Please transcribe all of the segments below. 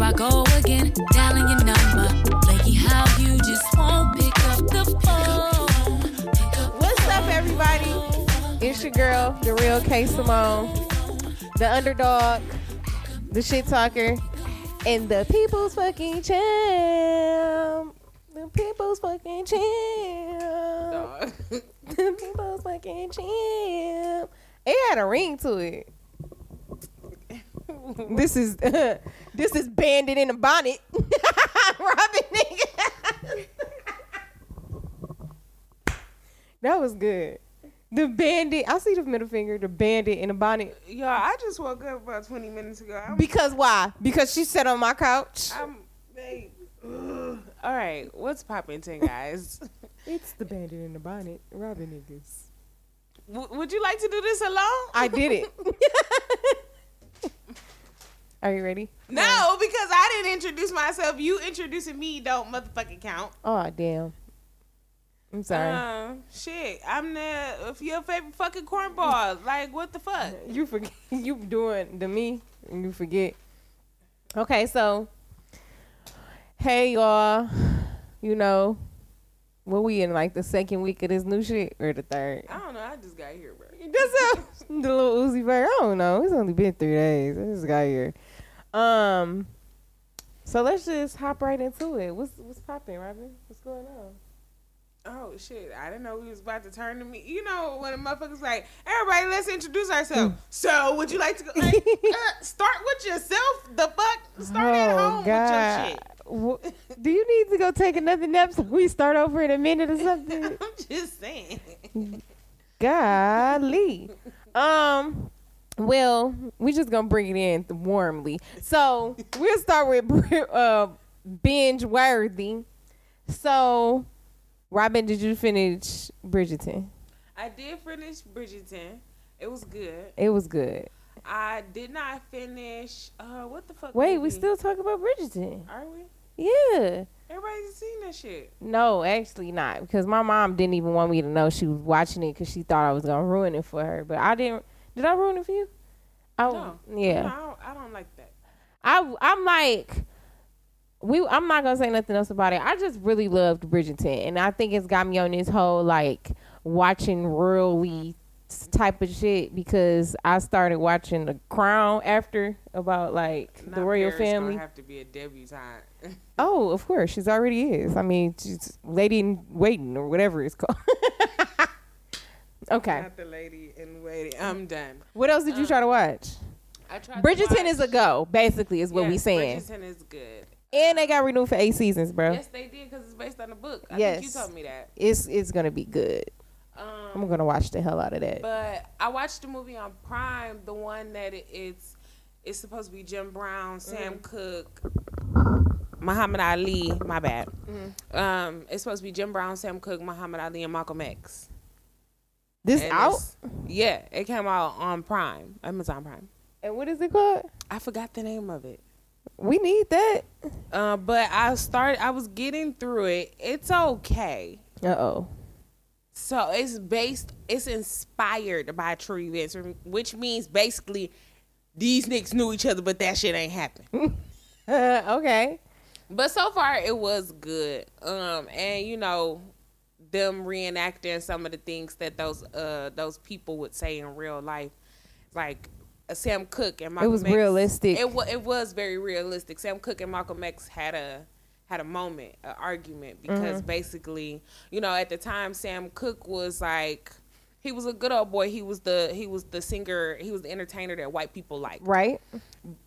Here I go again, dialing your number. Flaky how you just won't pick up the phone. What's up, everybody? It's your girl, the real K Simone, the underdog, the shit talker, and the people's fucking champ. The people's fucking champ. the people's fucking champ. It had a ring to it. This is this is bandit in a bonnet. Robin nigga. that was good. The bandit. I see the middle finger. The bandit in a bonnet. Yo, I just woke up about 20 minutes ago. I'm, Because why? Because she sat on my couch. I'm babe. ugh. All right, what's popping, ten guys? It's the bandit in the bonnet. Robin niggas. W- would you like to do this alone? I did it. Are you ready? no, because I didn't introduce myself. You introducing me don't motherfucking count. Oh damn. I'm sorry. Uh, shit, I'm the if your favorite fucking cornball. Like, what the fuck? you forget. You doing to me, and you forget. Okay, so hey y'all. You know, what we in like the second week of this new shit or the third? I don't know. I just got here, bro. That's a, the little Uzi Vert. I don't know. It's only been three days. I just got here. Um. So let's just hop right into it. What's what's popping, Robin? What's going on? Oh shit! I didn't know we was about to turn to me. You know when a motherfucker's like, "Everybody, let's introduce ourselves." so, would you like to go? Like, uh, start with yourself. The fuck? Start at home with your shit. Do you need to go take another nap so we start over in a minute or something? I'm just saying. Golly. Um. Well, we just gonna bring it in warmly. So we'll start with uh, binge worthy. So, Robin, did you finish Bridgerton? I did finish Bridgerton. It was good. It was good. I did not finish. Uh, what the fuck? Wait, we still talk about Bridgerton? are we? Yeah. Everybody's seen that shit. No, actually not, because my mom didn't even want me to know she was watching it because she thought I was gonna ruin it for her. But I didn't. Did I ruin it for you? I, No. Yeah. No, I don't, I don't like that. I I'm like we I'm not gonna say nothing else about it. I just really loved Bridgerton and I think it's got me on this whole like watching royally type of shit because I started watching The Crown after about like the royal Paris family. Have to be a debutante. Oh, of course, she's already is. I mean, she's lady in waiting or whatever it's called. okay. Not the lady in waiting. I'm done. What else did you try to watch? I tried. Bridgerton to is a go. Basically, is what we Yes, saying. Bridgerton is good. And they got renewed for eight seasons, bro. Yes, they did because it's based on a book. I Yes. think you told me that. It's it's gonna be good. Um, I'm gonna watch the hell out of that. But I watched the movie on Prime, the one that it, it's it's supposed to be Jim Brown, Sam Mm-hmm. Cooke, Muhammad Ali. My bad. Mm-hmm. Um, it's supposed to be Jim Brown, Sam Cooke, Muhammad Ali, and Malcolm X. This And out? Yeah, it came out on Prime, Amazon Prime. And what is it called? I forgot the name of it. We need that. Uh, but I started. I was getting through it. It's okay. Uh oh. So it's based, it's inspired by true events, which means basically these niggas knew each other, but that shit ain't happened. okay. but so far it was good. Um, and you know, them reenacting some of the things that those uh those people would say in real life, like uh, Sam Cooke and Malcolm was X. realistic. It was it was very realistic. Sam Cooke and Malcolm X had a had a moment, an argument Mm-hmm. because basically, you know, at the time Sam Cooke was like he was a good old boy. He was the he was the singer, he was the entertainer that white people liked. Right.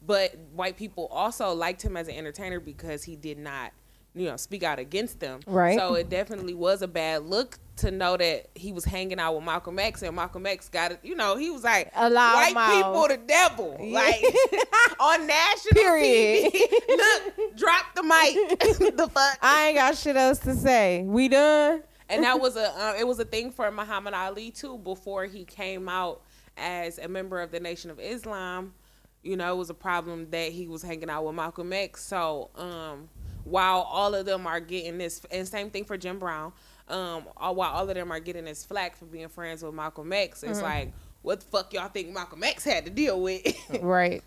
But white people also liked him as an entertainer because he did not, you know, speak out against them. Right. So it definitely was a bad look to know that he was hanging out with Malcolm X and Malcolm X got it. You know, he was like white people the devil, Yeah. like on national Period. TV. Look, drop the mic. the fuck. I ain't got shit else to say. We done. and that was a uh, it was a thing for Muhammad Ali too before he came out as a member of the Nation of Islam. You know, it was a problem that he was hanging out with Malcolm X. So, um, while all of them are getting this, and same thing for Jim Brown, um, all, while all of them are getting this flack for being friends with Malcolm X, it's like, what the fuck y'all think Malcolm X had to deal with? Right.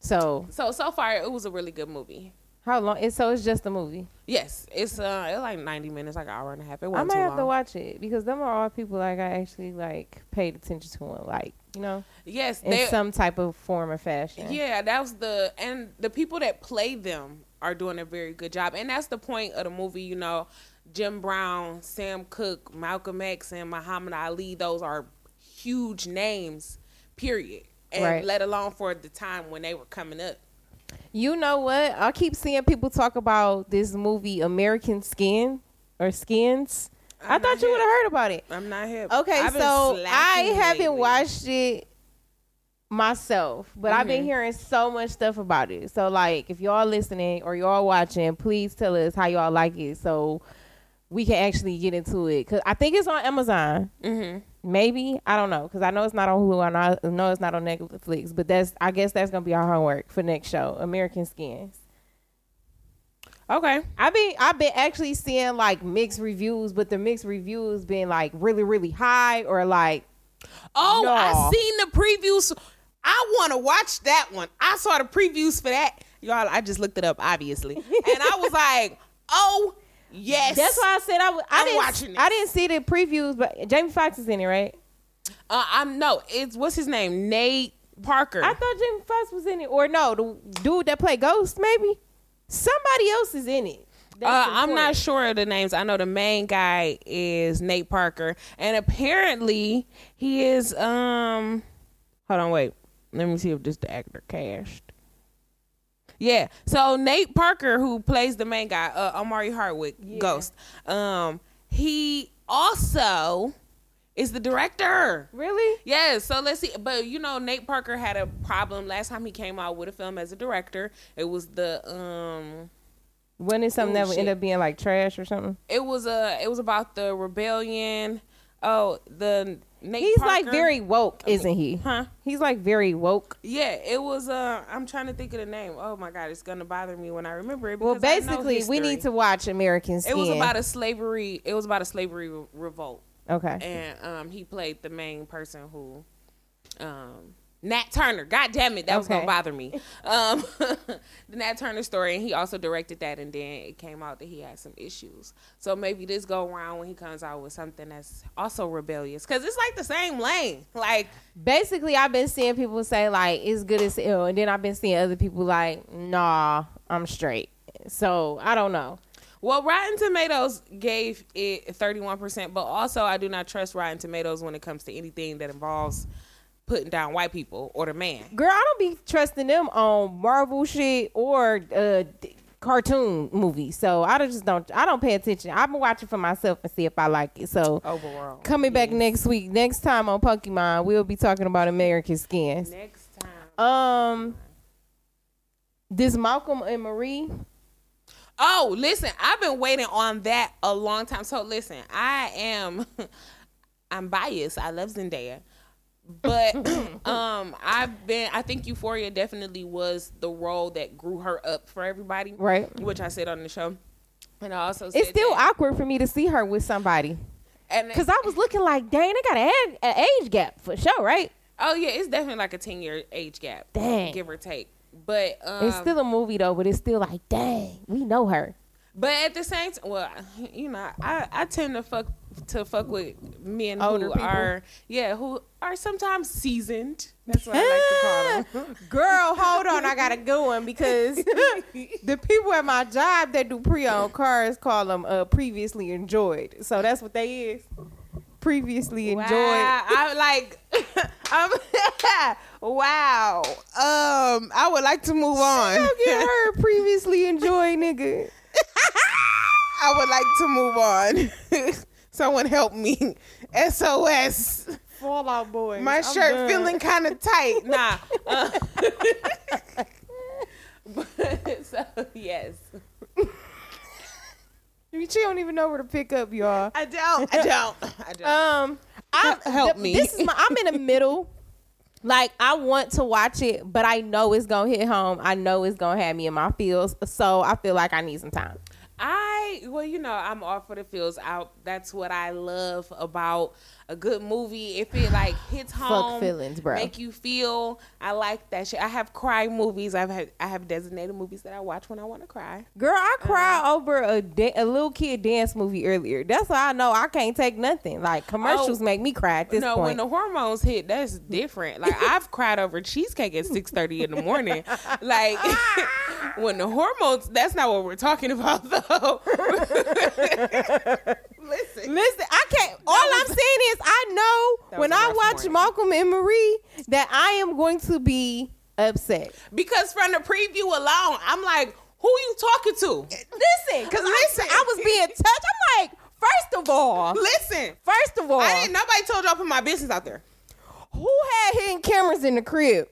So So so far, it was a really good movie. how long? It's so it's just a movie. Yes, it's uh, it's like ninety minutes, like an hour and a half. It I wasn't might too have long. to watch it because them are all people like I actually like paid attention to and like you know Yes, in some type of form or fashion. Yeah, that was the and the people that play them are doing a very good job, and that's the point of the movie. You know, Jim Brown, Sam Cooke, Malcolm X, and Muhammad Ali. Those are huge names. Period. And Right. let alone for the time when they were coming up. You know what? I keep seeing people talk about this movie American Skin or Skins. i I'm thought you would have heard about it. I'm not hip. Okay, I've so I haven't lately. watched it myself, but I've been Mhm. hearing so much stuff about it. So like if y'all listening or y'all watching, please tell us how y'all like it so we can actually get into it cuz I think it's on Amazon. Mhm. Maybe, I don't know cuz I know it's not on Hulu and I know it's not on Netflix, but that's I guess that's going to be our homework for next show, American Skins. Okay. I've been I've been actually seeing like mixed reviews, but the mixed reviews been like really really high or like Oh, No. I seen the previews. I want to watch that one. I saw the previews for that. Y'all, I just looked it up, obviously. and I was like, oh, yes. That's why I said I, w- I I'm didn't. watching it. I didn't see the previews, but Jamie Foxx is in it, right? Uh, I'm, no, it's, what's his name? Nate Parker. I thought Jamie Foxx was in it, or no, the dude that played Ghost, maybe. Somebody else is in it. Uh, I'm not sure of the names. I know the main guy is Nate Parker, and apparently he is. Um, hold on, wait. Let me see if this the actor cast. Yeah, so Nate Parker, who plays the main guy, uh, Omari Hardwick, Yeah. Ghost. Um, he also is the director. Really? Yes, so let's see. But you know, Nate Parker had a problem last time he came out with a film as a director. It was the um Wasn't it something that would end up being like trash or something? it was a it was about the rebellion. Oh, the Nate He's like very woke, isn't he? huh? He's like very woke. Yeah, it was. Uh, I'm trying to think of the name. Oh my god, it's gonna bother me when I remember it. Well, because I know basically, we need to watch American Skin. It was about a slavery. It was about a slavery re- revolt, okay. and um, he played the main person who, um, Nat Turner. God damn it, that was gonna bother me. Um, the Nat Turner story, and he also directed that, and then it came out that he had some issues. So maybe this go around when he comes out with something that's also rebellious, because it's like the same lane. Like, Basically, I've been seeing people say like it's good as ill, and then I've been seeing other people like, nah, I'm straight. So I don't know. well, Rotten Tomatoes gave it 31%, but also I do not trust Rotten Tomatoes when it comes to anything that involves putting down white people or the man. Girl, I don't be trusting them on Marvel shit or uh, d- cartoon movies. So I just don't. I don't pay attention. I've been watching for myself and see if I like it. So Overall. coming back next week, next time on Pokemon, we'll be talking about American Skins. Next time. Um, this Malcolm and Marie. Oh, listen, I've been waiting on that a long time. So listen, I am I'm biased. I love Zendaya. But um I've been I think Euphoria definitely was the role that grew her up for everybody. Right. Which I said on the show. And I also said It's still that, awkward for me to see her with somebody and because I was looking like, dang, they got an an age gap for sure, right? Oh yeah, it's definitely like a ten year age gap. Dang. Give or take. But um it's still a movie though, but it's still like, dang, we know her. But at the same time, well, you know, I, I tend to fuck to fuck with men Older who people? are yeah who are sometimes seasoned. That's what I like to call them. Girl, hold on, I got a good one because the people at my job that do pre-owned cars call them uh, previously enjoyed. So that's what they is. Previously enjoyed. Wow, I like. I'm, wow. Um, I would like to move on. Don't get her previously enjoyed, nigga. I would like to move on. Someone help me. SOS. Fallout boy. My shirt feeling kind of tight. Nah. Uh, but, so yes, She don't even know where to pick up, y'all. I don't. I don't. I don't. Um, I'm Help th- me. This is my. I'm in the middle. Like I want to watch it, but I know it's gonna hit home. I know it's gonna have me in my feels. So I feel like I need some time. I well, you know, I'm all for the feels out. That's what I love about a good movie. If it like hits home, Fuck feelings, bro. make you feel. I like that shit. I have cry movies. I've had I have designated movies that I watch when I want to cry. Girl, I cried Uh-huh. over a da- a little kid dance movie earlier. That's why I know I can't take nothing. Like commercials Oh, make me cry at this point no, when the hormones hit, that's different. Like I've cried over cheesecake at six thirty in the morning. Like when the hormones, that's not what we're talking about though. Listen, Listen, I can't. All I'm was- saying is, I know when I watch morning. Malcolm and Marie that I am going to be upset. because from the preview alone, I'm like, who you talking to? Listen, because Listen. I, I was being touched. I'm like, first of all, Listen, first of all, I didn't. Nobody told y'all put my business out there. who had hidden cameras in the crib?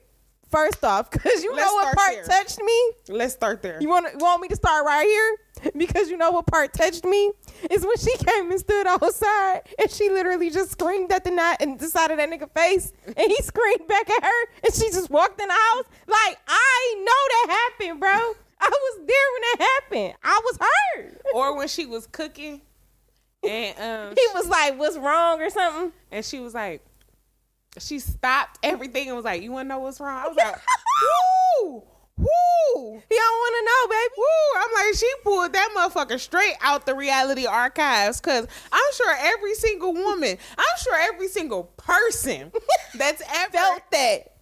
First off, because you Let's know what part there. touched me. Let's start there. You want want me to start right here? Because you know what part touched me is when she came and stood outside and she literally just screamed at the night and the side of that nigga face and he screamed back at her and she just walked in the house. Like I know that happened, bro. I was there when that happened. I was hurt. or when she was cooking, and um, He was like, "What's wrong?" or something. and she was like, she stopped everything and was like, "You want to know what's wrong?" I was like, "Woo, woo." He don't want to know, baby. Woo! I'm like, she pulled that motherfucker straight out the reality archives. Cause I'm sure every single woman, I'm sure every single person that's ever Felt that.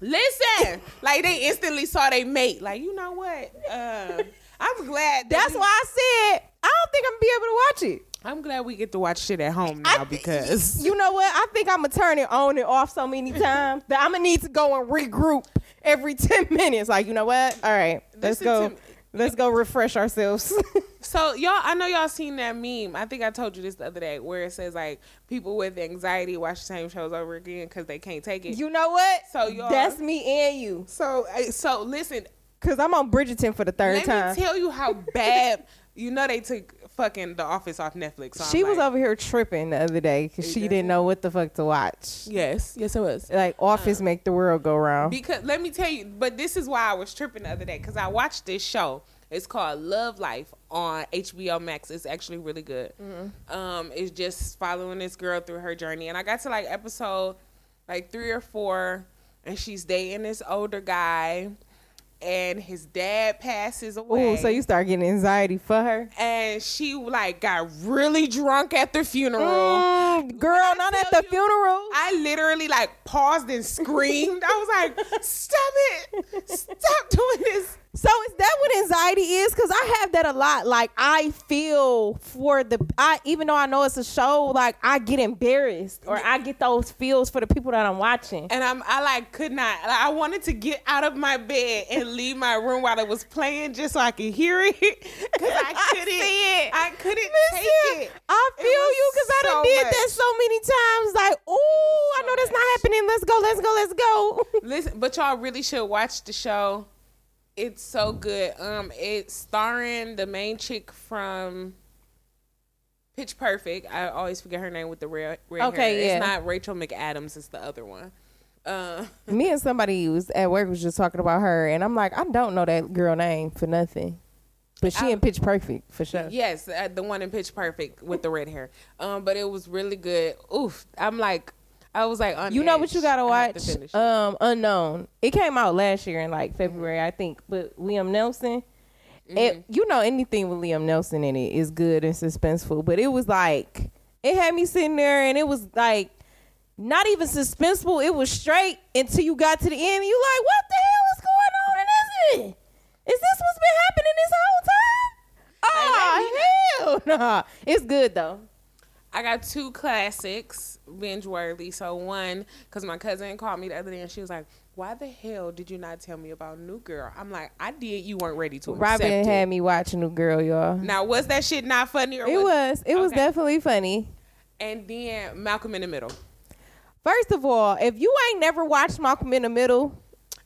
listen, like they instantly saw they mate. Like, you know what? Um, I'm glad. that That's we- why I said I don't think I'm gonna be able to watch it. I'm glad we get to watch shit at home now thi- because you know what? I think I'm gonna turn it on and off so many times that I'm gonna need to go and regroup every ten minutes. Like, you know what? All right, let's Listen go. Let's go refresh ourselves. So y'all, I know y'all seen that meme. I think I told you this the other day, where it says like people with anxiety watch the same shows over again because they can't take it. you know what? So y'all- that's me and you, so, uh, so listen. cause I'm on Bridgerton for the third Let time. me tell you how bad. you know they took fucking The Office off Netflix. so she was over here tripping the other day because she didn't know what the fuck to watch. Yes, yes, it was. Like Office make the world go round. Because let me tell you, but this is why I was tripping the other day because I watched this show. It's called Love Life on HBO Max. It's actually really good. Um, it's just following this girl through her journey, and I got to like episode like three or four, and she's dating this older guy, and his dad passes away. Oh, so you start getting anxiety for her. and she like got really drunk at the funeral. Mm, girl, not at the you, funeral. I literally like paused and screamed. I was like, "Stop it! Stop doing this!" So is that what anxiety is? Because I have that a lot. Like I feel for the I even though I know it's a show, like I get embarrassed or I get those feels for the people that I'm watching. And I'm I like could not. Like, I wanted to get out of my bed and leave my room while it was playing just so I could hear it because I I couldn't. see it. I couldn't Listen, take it. I feel was you because I done so did much. that so many times. Like, ooh, I know that's not happening. Let's go, let's go, let's go. Listen, but y'all really should watch the show. It's so good. Um, it's starring the main chick from Pitch Perfect. I always forget her name with the red, red Okay, hair. yeah. It's not Rachel McAdams. It's the other one. Uh, Me and somebody was at work was just talking about her, and I'm like, I don't know that girl name for nothing, but she I- in Pitch Perfect for sure. yes, uh, the one in Pitch Perfect with the red hair. Um, but it was really good. Oof, I'm like, I was like, You know what you gotta watch? Um, Unknown. It came out last year in like February, I think. But Liam Nelson, Mm-hmm. it you know anything with Liam Nelson in it is good and suspenseful. But it was like it had me sitting there, and it was like not even suspenseful. It was straight until you got to the end. And you like, what the hell is going on in this? Is this what's been happening this whole time? Oh hell no! It's good though. I got two classics binge worthy. So one, because my cousin called me the other day and she was like, "Why the hell did you not tell me about New Girl?" I'm like, "I did. You weren't ready to Robin accept had it." me watching New Girl, y'all. Now was that shit not funny or It was. It was Okay. definitely funny. And then Malcolm in the Middle. First of all, if you ain't never watched Malcolm in the Middle,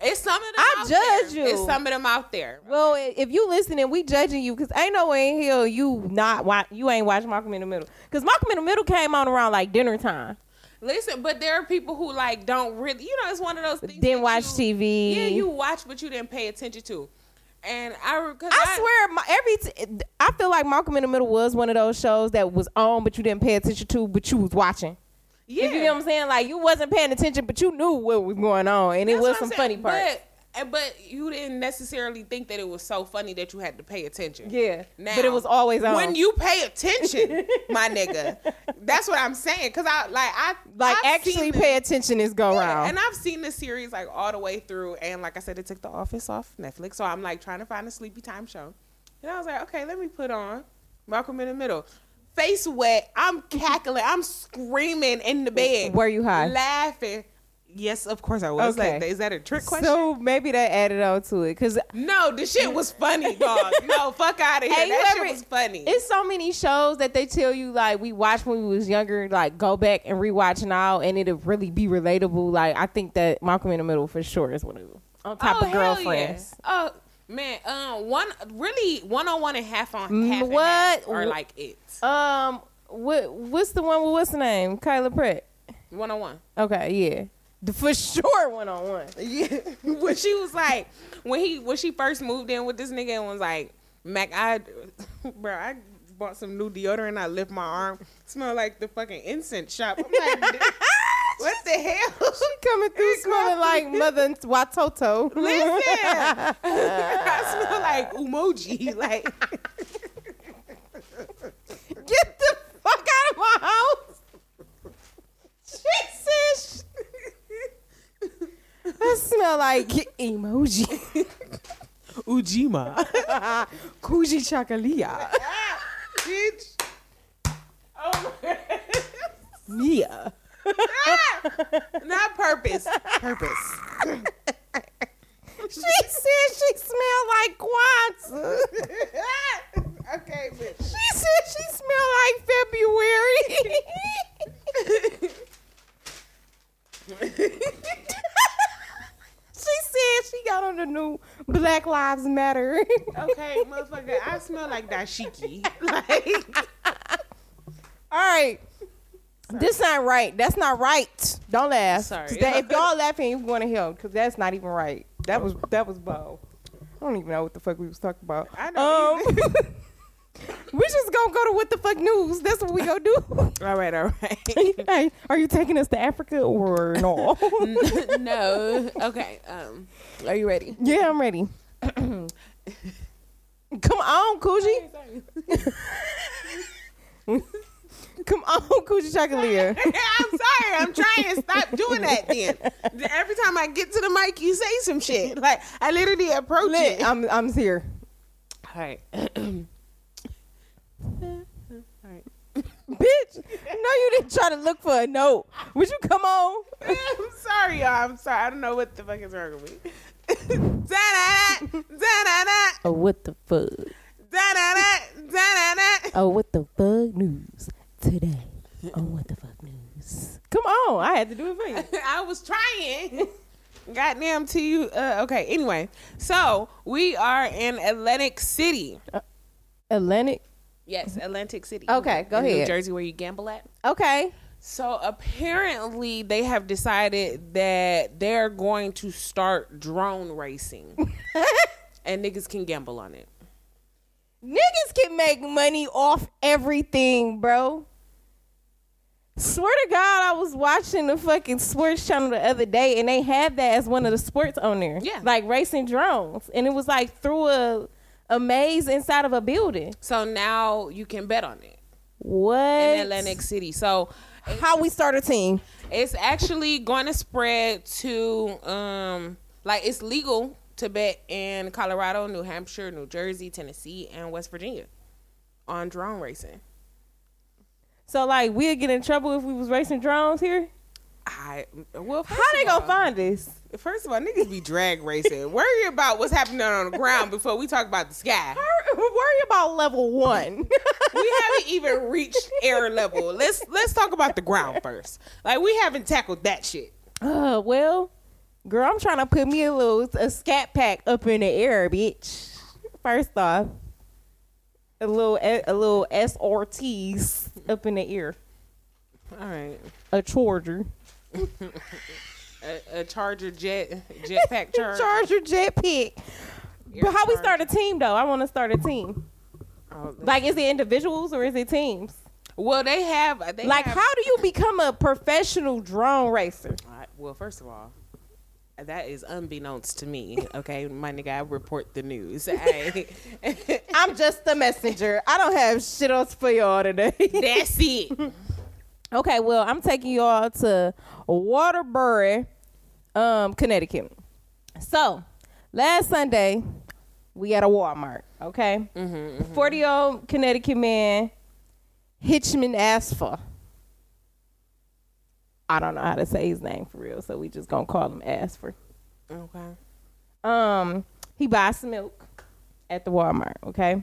It's some of them. I judge there. you. It's some of them out there. well, if you listening, we judging you because ain't no way in hell you not watch. You ain't watch Malcolm in the Middle because Malcolm in the Middle came on around like dinner time. Listen, but there are people who like don't really. You know, it's one of those things. Didn't watch you- TV. Yeah, you watch, but you didn't pay attention to. And I, cause I swear, my every t- I I feel like Malcolm in the Middle was one of those shows that was on, but you didn't pay attention to, but you was watching. Yeah, You know what I'm saying? Like you wasn't paying attention, but you knew what was going on, and it was some funny parts. But, but you didn't necessarily think that it was so funny that you had to pay attention. yeah, Now, but it was always on. When you pay attention, my nigga, that's what I'm saying. Cause I like I like I've actually pay attention is go Yeah, round. And I've seen the series like all the way through, and like I said, it took The Office off Netflix, so I'm like trying to find a sleepy time show, and I was like, okay, let me put on Malcolm in the Middle. Face wet, I'm cackling, I'm screaming in the bed. Were you high? Laughing. Yes, of course I was. Okay. Like, is that a trick question? So maybe that added on to it because no, the shit was funny, dog. no, fuck out of here. Hey, that ever- shit was funny. it's so many shows that they tell you like we watched when we was younger. Like go back and rewatch now, and it'll really be relatable. Like I think that Malcolm in the Middle for sure is one of them. On top oh, of girlfriends. Yeah. Oh man, um, one really one on one and half on half and what? half are like it. Um, what what's the one with what's the name? Kyla Pratt. One on one. Okay, yeah, the for sure one on one. Yeah, when she was like, when he when she first moved in with this nigga and was like, Mac, I, bro, I bought some new deodorant. I lift my arm, smell like the fucking incense shop. I'm like, what the hell? She coming through smelling like Mother Watoto. Listen, I smell like emoji. Like, Get the fuck out of my house. Jesus. I smell like emoji. Ujima, Kujichagulia. bitch. Oh my Mia. Not purpose. Purpose. She said she smelled like Kwanzaa. okay, bitch. She said she smelled like February. she said she got on the new Black Lives Matter. Okay, motherfucker, I smell like dashiki. Like, All right. This not right. That's not right. Don't laugh. Sorry. if y'all laughing, you're going to hell because that's not even right. That was that was bow. I don't even know what the fuck we was talking about. I know Um, we just gonna go to what the fuck news. That's what we gonna do. all right, all right. hey, are you taking us to Africa or no? no. Okay. Um, are you ready? yeah, I'm ready. Come on, Coogee. Come on, Kujichagulia. I'm sorry. I'm trying to stop doing that. Then every time I get to the mic, you say some shit. Like I literally approach Lit, it. I'm I'm here. All right. Bitch, no, you didn't try to look for a note. Would you come on? I'm sorry, y'all. I'm sorry. I don't know what the fuck is wrong with me. Da-da-da, da-da-da, Oh, what the fuck? da-da-da, da-da-da. Oh, what the fuck news today? on what the fuck news? Come on, I had to do it for you. I was trying. Goddamn to you. Uh, okay, anyway. So we are in Atlantic City. Atlantic. Yes, Atlantic City. Okay, go in New ahead. Jersey, where you gamble at. Okay. So apparently, they have decided that they're going to start drone racing, and niggas can gamble on it. Niggas can make money off everything, bro. Swear to God, I was watching the fucking sports channel the other day, and they had that as one of the sports on there. Yeah. like racing drones, and it was like through a a maze inside of a building. So now you can bet on it What? in Atlantic City. So How we start a team? it's actually going to spread to um like it's legal to bet in Colorado, New Hampshire, New Jersey, Tennessee, and West Virginia on drone racing. So like we'll get in trouble if we was racing drones here. I well, How they gonna all- find us? First of all, niggas be drag racing. Worry about what's happening on the ground before we talk about the sky. Worry about level one. We haven't even reached air level. Let's let's talk about the ground first. Like we haven't tackled that shit. uh, well, girl, I'm trying to put me a little a scat pack up in the air, bitch. First off, a little a little SRTs up in the air, All right, a charger, a, a Charger jet jetpack charger. charger jetpack. But how we start a team though? I want to start a team. Oh, Like, is it individuals or is it teams? well, they have. They like, have- how do you become a professional drone racer? I- well, first of all, that is unbeknownst to me. Okay, my nigga, I report the news. Hey. I'm just the messenger. I don't have shit else for y'all today. That's it. okay, well, I'm taking y'all to Waterbury, um, Connecticut. So, last Sunday, we at a Walmart. Okay, 40 year old Connecticut man, Hitchman Asfa. I don't know how to say his name for real, so we just gonna call him Asfer. Okay. Um, he buys some milk at the Walmart. Okay,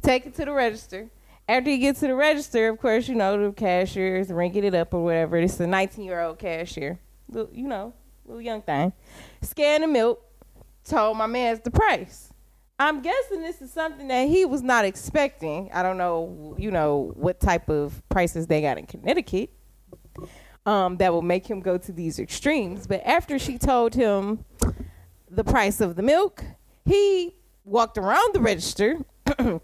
take it to the register. After he gets to the register, of course, you know the cashier is ringing it up or whatever. It's a 19 year old cashier, Little- you know, little young thing. Scan the milk. Told my man's the price. I'm guessing this is something that he was not expecting. I don't know, you know, what type of prices they got in Connecticut um, that will make him go to these extremes. But after she told him the price of the milk, he walked around the register,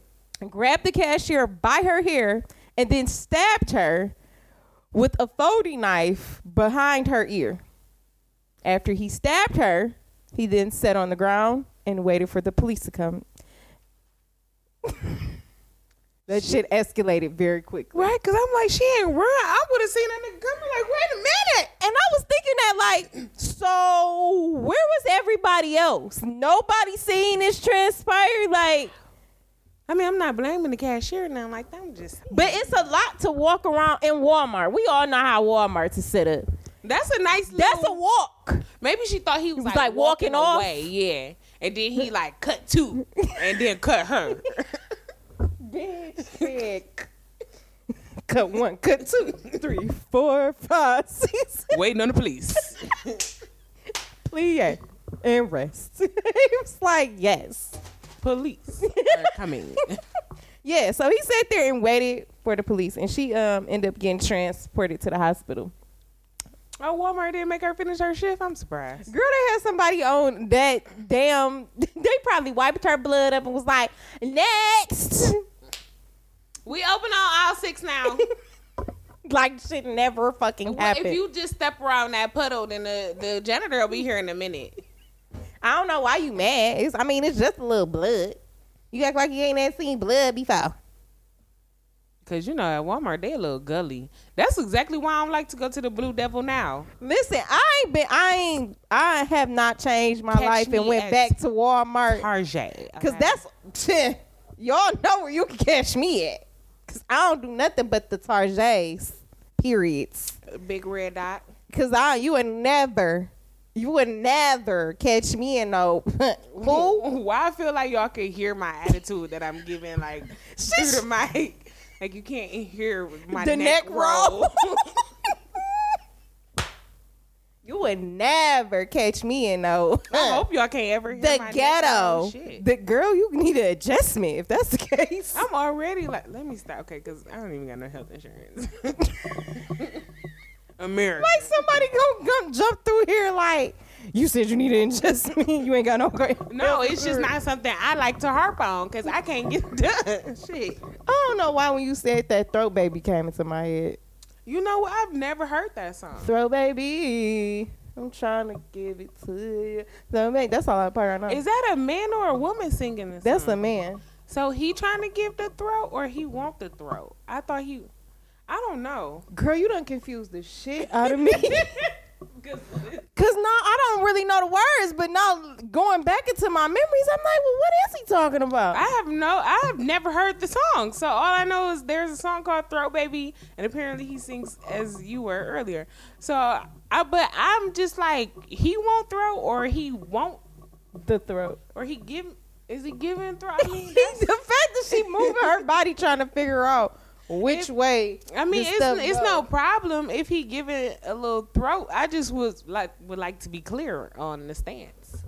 grabbed the cashier by her hair, and then stabbed her with a folding knife behind her ear. After he stabbed her, he then sat on the ground and waited for the police to come. that shit escalated very quickly. Right, because I'm like, she ain't run. I would have seen that nigga coming. Like, wait a minute. And I was thinking that, like, so where was everybody else? Nobody seen this transpire. Like, I mean, I'm not blaming the cashier now. Like, I'm just. but it's a lot to walk around in Walmart. We all know how Walmart is set up. That's a nice. That's a walk. Maybe she thought he was, was, like, like, walking walking, off. away. Yeah, and then he like cut two, and then cut her. cut one, cut two, three, four, five, six. Waiting on the police. Please and rest. he was like, yes. Police are coming. Yeah, so he sat there and waited for the police, and she um ended up getting transported to the hospital. Oh, Walmart didn't make her finish her shift. I'm surprised. Girl, they had somebody on that damn. They probably wiped her blood up and was like, next. We open on all six now. like shit never fucking Well, happened. if you just step around that puddle, then the, the janitor will be here in a minute. I don't know why you mad. It's, I mean, it's just a little blood. You act like you ain't never seen blood before. Cause you know at Walmart they a little gully. That's exactly why I don't like to go to the Blue Devil now. Listen, I ain't been. I ain't. I have not changed my Catch life and went back to Walmart Target. because that's y'all know where you can catch me at. Cause I don't do nothing but the Tarjets. Periods. a big red dot. Cause I you would never, you would never catch me in no who. Why I feel like y'all can hear my attitude that I'm giving like through the mic. Like you can't hear my the neck, neck roll. roll. you would never catch me in no I hope y'all can't ever hear the ghetto. The girl, you need an adjustment if that's the case. I'm already like, let me stop. Okay, because I don't even got no health insurance. America. like somebody gonna, gonna jump through here like you said you need an me. you ain't got no great. No, it's just not something I like to harp on because I can't get it done. Shit. I don't know why when you said that throat baby came into my head. You know what? I've never heard that song. Throw baby. I'm trying to give it to you. Throw baby. That's all I play right now. Is that a man or a woman singing this? That's a man. So he trying to give the throat or he want the throat? I thought he. I don't know. Girl, you done confused the shit out of me. Cause no, I don't really know the words, but now going back into my memories, I'm like, well, what is he talking about? I have no. I have never heard the song. So all I know is there's a song called "Throat Baby," and apparently he sings as you were earlier. So I, but I'm just like he won't throw or he won't the throat. or he give. Is he giving throat? I mean, the fact that she moving her body trying to figure out which If- way. I mean, it's it's no problem if he give it a little throat. I just was like would like to be clear on the stance.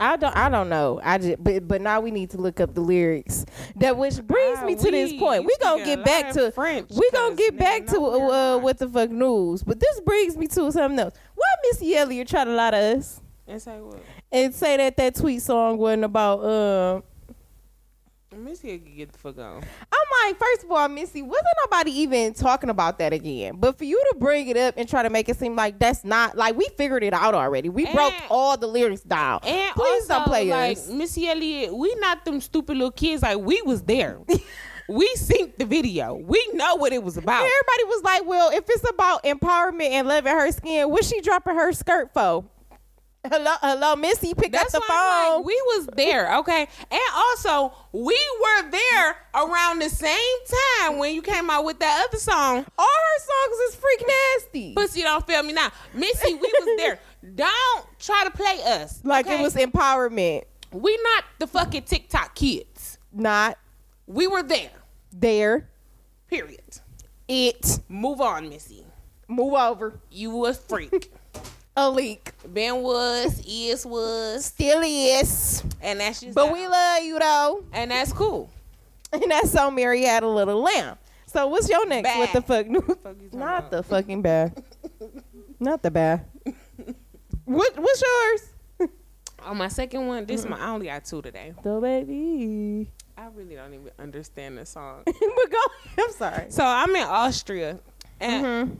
I don't. I don't know. I just. But but now we need to look up the lyrics. That which brings Ah, me to this point. We gonna get back to French, We gonna get back to uh, what the fuck news. But this brings me to something else. Why Missy Elliott try to lie to us And say what? and say that that tweet song wasn't about um Missy could get the fuck on. Like, first of all, Missy, wasn't nobody even talking about that again? But for you to bring it up and try to make it seem like that's not like we figured it out already. We broke all the lyrics down. And Please also, don't play like us. Missy Elliott, we not them stupid little kids. Like we was there. we synced the video. We know what it was about. Everybody was like, well, if it's about empowerment and loving her skin, what's she dropping her skirt for? Hello, hello, Missy, pick That's up the phone. like, we was there, okay? And also, we were there around the same time when you came out with that other song. all her songs is freak nasty. Pussy don't feel me now. Missy, we was there. Don't try to play us. like okay? it was empowerment, We not the fucking TikTok kids. not We were there. there. Period. It Move on, Missy. move over. You was freak. A leak ben was, is was, still is, and that's just but that. we love you though. and that's cool. And that's so Mary had a little lamb. So what's your next? Bad. What the fuck? you talking Not about? the fucking bad. Not the bad. what what's yours? On my second one, this one I only got two today. The baby. I really don't even understand the song. but go. I'm sorry. so I'm in Austria, and Mm-hmm.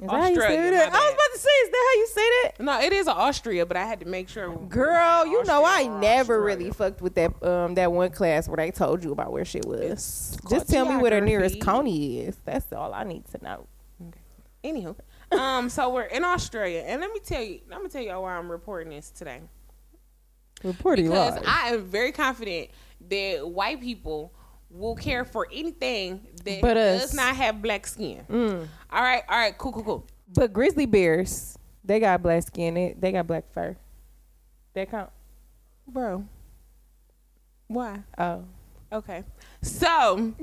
Is that how you say Australia? I was about to say, is that how you say that? no, it is Austria, but I had to make sure. Girl, you know I never Australia. really fucked with that um that one class where they told you about where shit was. It's Just tell me where the nearest county is. That's all I need to know. Anywho, um, so we're in Australia, and let me tell you, I'm gonna tell y'all why I'm reporting this today. Reporting because live. I am very confident that white people will care for anything that But does not have black skin. Mm. All right, all right, cool, cool, cool. But grizzly bears, they got black skin. They, they got black fur. That count? Bro, why? Oh. Okay, so.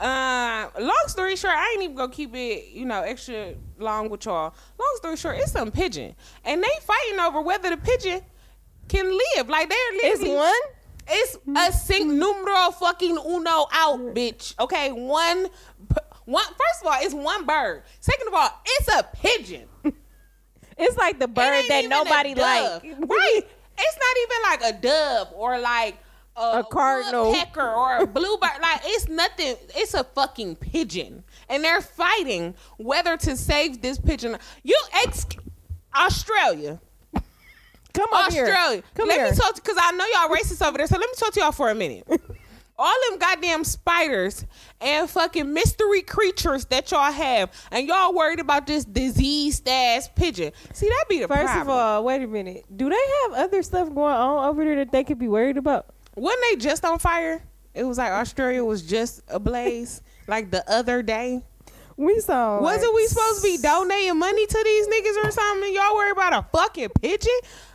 Uh, long story short, I ain't even gonna keep it, you know, extra long with y'all. Long story short, it's some pigeon, and they fighting over whether the pigeon can live. Like they're It's literally one? It's a sing numero fucking uno out, bitch. Okay, one, one. First of all, it's one bird. Second of all, it's a pigeon. It's like the bird that nobody dove, like. right? It's not even like a dove or like a, A cardinal. woodpecker or a bluebird. like it's nothing. It's a fucking pigeon, and they're fighting whether to save this pigeon. You ex Australia. Come on Australia. here. Come let here. me talk to you because I know y'all racist over there. So let me talk to y'all for a minute. All them goddamn spiders and fucking mystery creatures that y'all have, and y'all worried about this diseased ass pigeon. See, that be the First problem. of all, wait a minute. Do they have other stuff going on over there that they could be worried about? wasn't they just on fire? It was like Australia was just ablaze like the other day. We saw. Wasn't we supposed to be donating money to these niggas or something? Y'all worry about a fucking pigeon?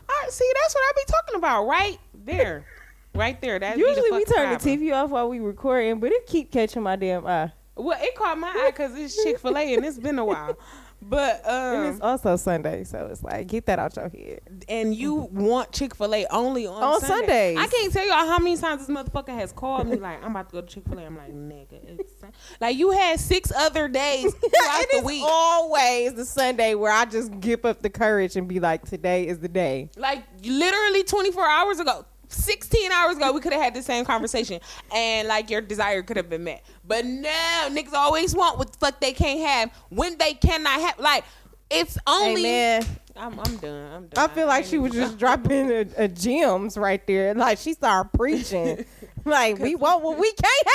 I see. That's what I be talking about right there, right there. That Usually we the turn the. TV off while we recording, but it keep catching my damn eye. Well, it caught my eye because it's Chick Fil A and it's been a while. But um, it's also Sunday, so it's like get that out your head. and you want Chick Fil A only on On Sunday. Sundays. I can't tell y'all how many times this motherfucker has called me like I'm about to go to Chick Fil A. I'm like nigga, it's Sun-" like you had six other days throughout it the is week. always the Sunday where I just give up the courage and be like, today is the day. Like literally 24 hours ago, 16 hours ago, we could have had the same conversation, and like your desire could have been met. But no, niggas always want what the fuck they can't have when they cannot have. Like it's only. Amen. I'm, I'm done. I'm done. I feel like ain't she was even- just dropping a, a gems right there. Like she started preaching. like we want what we can't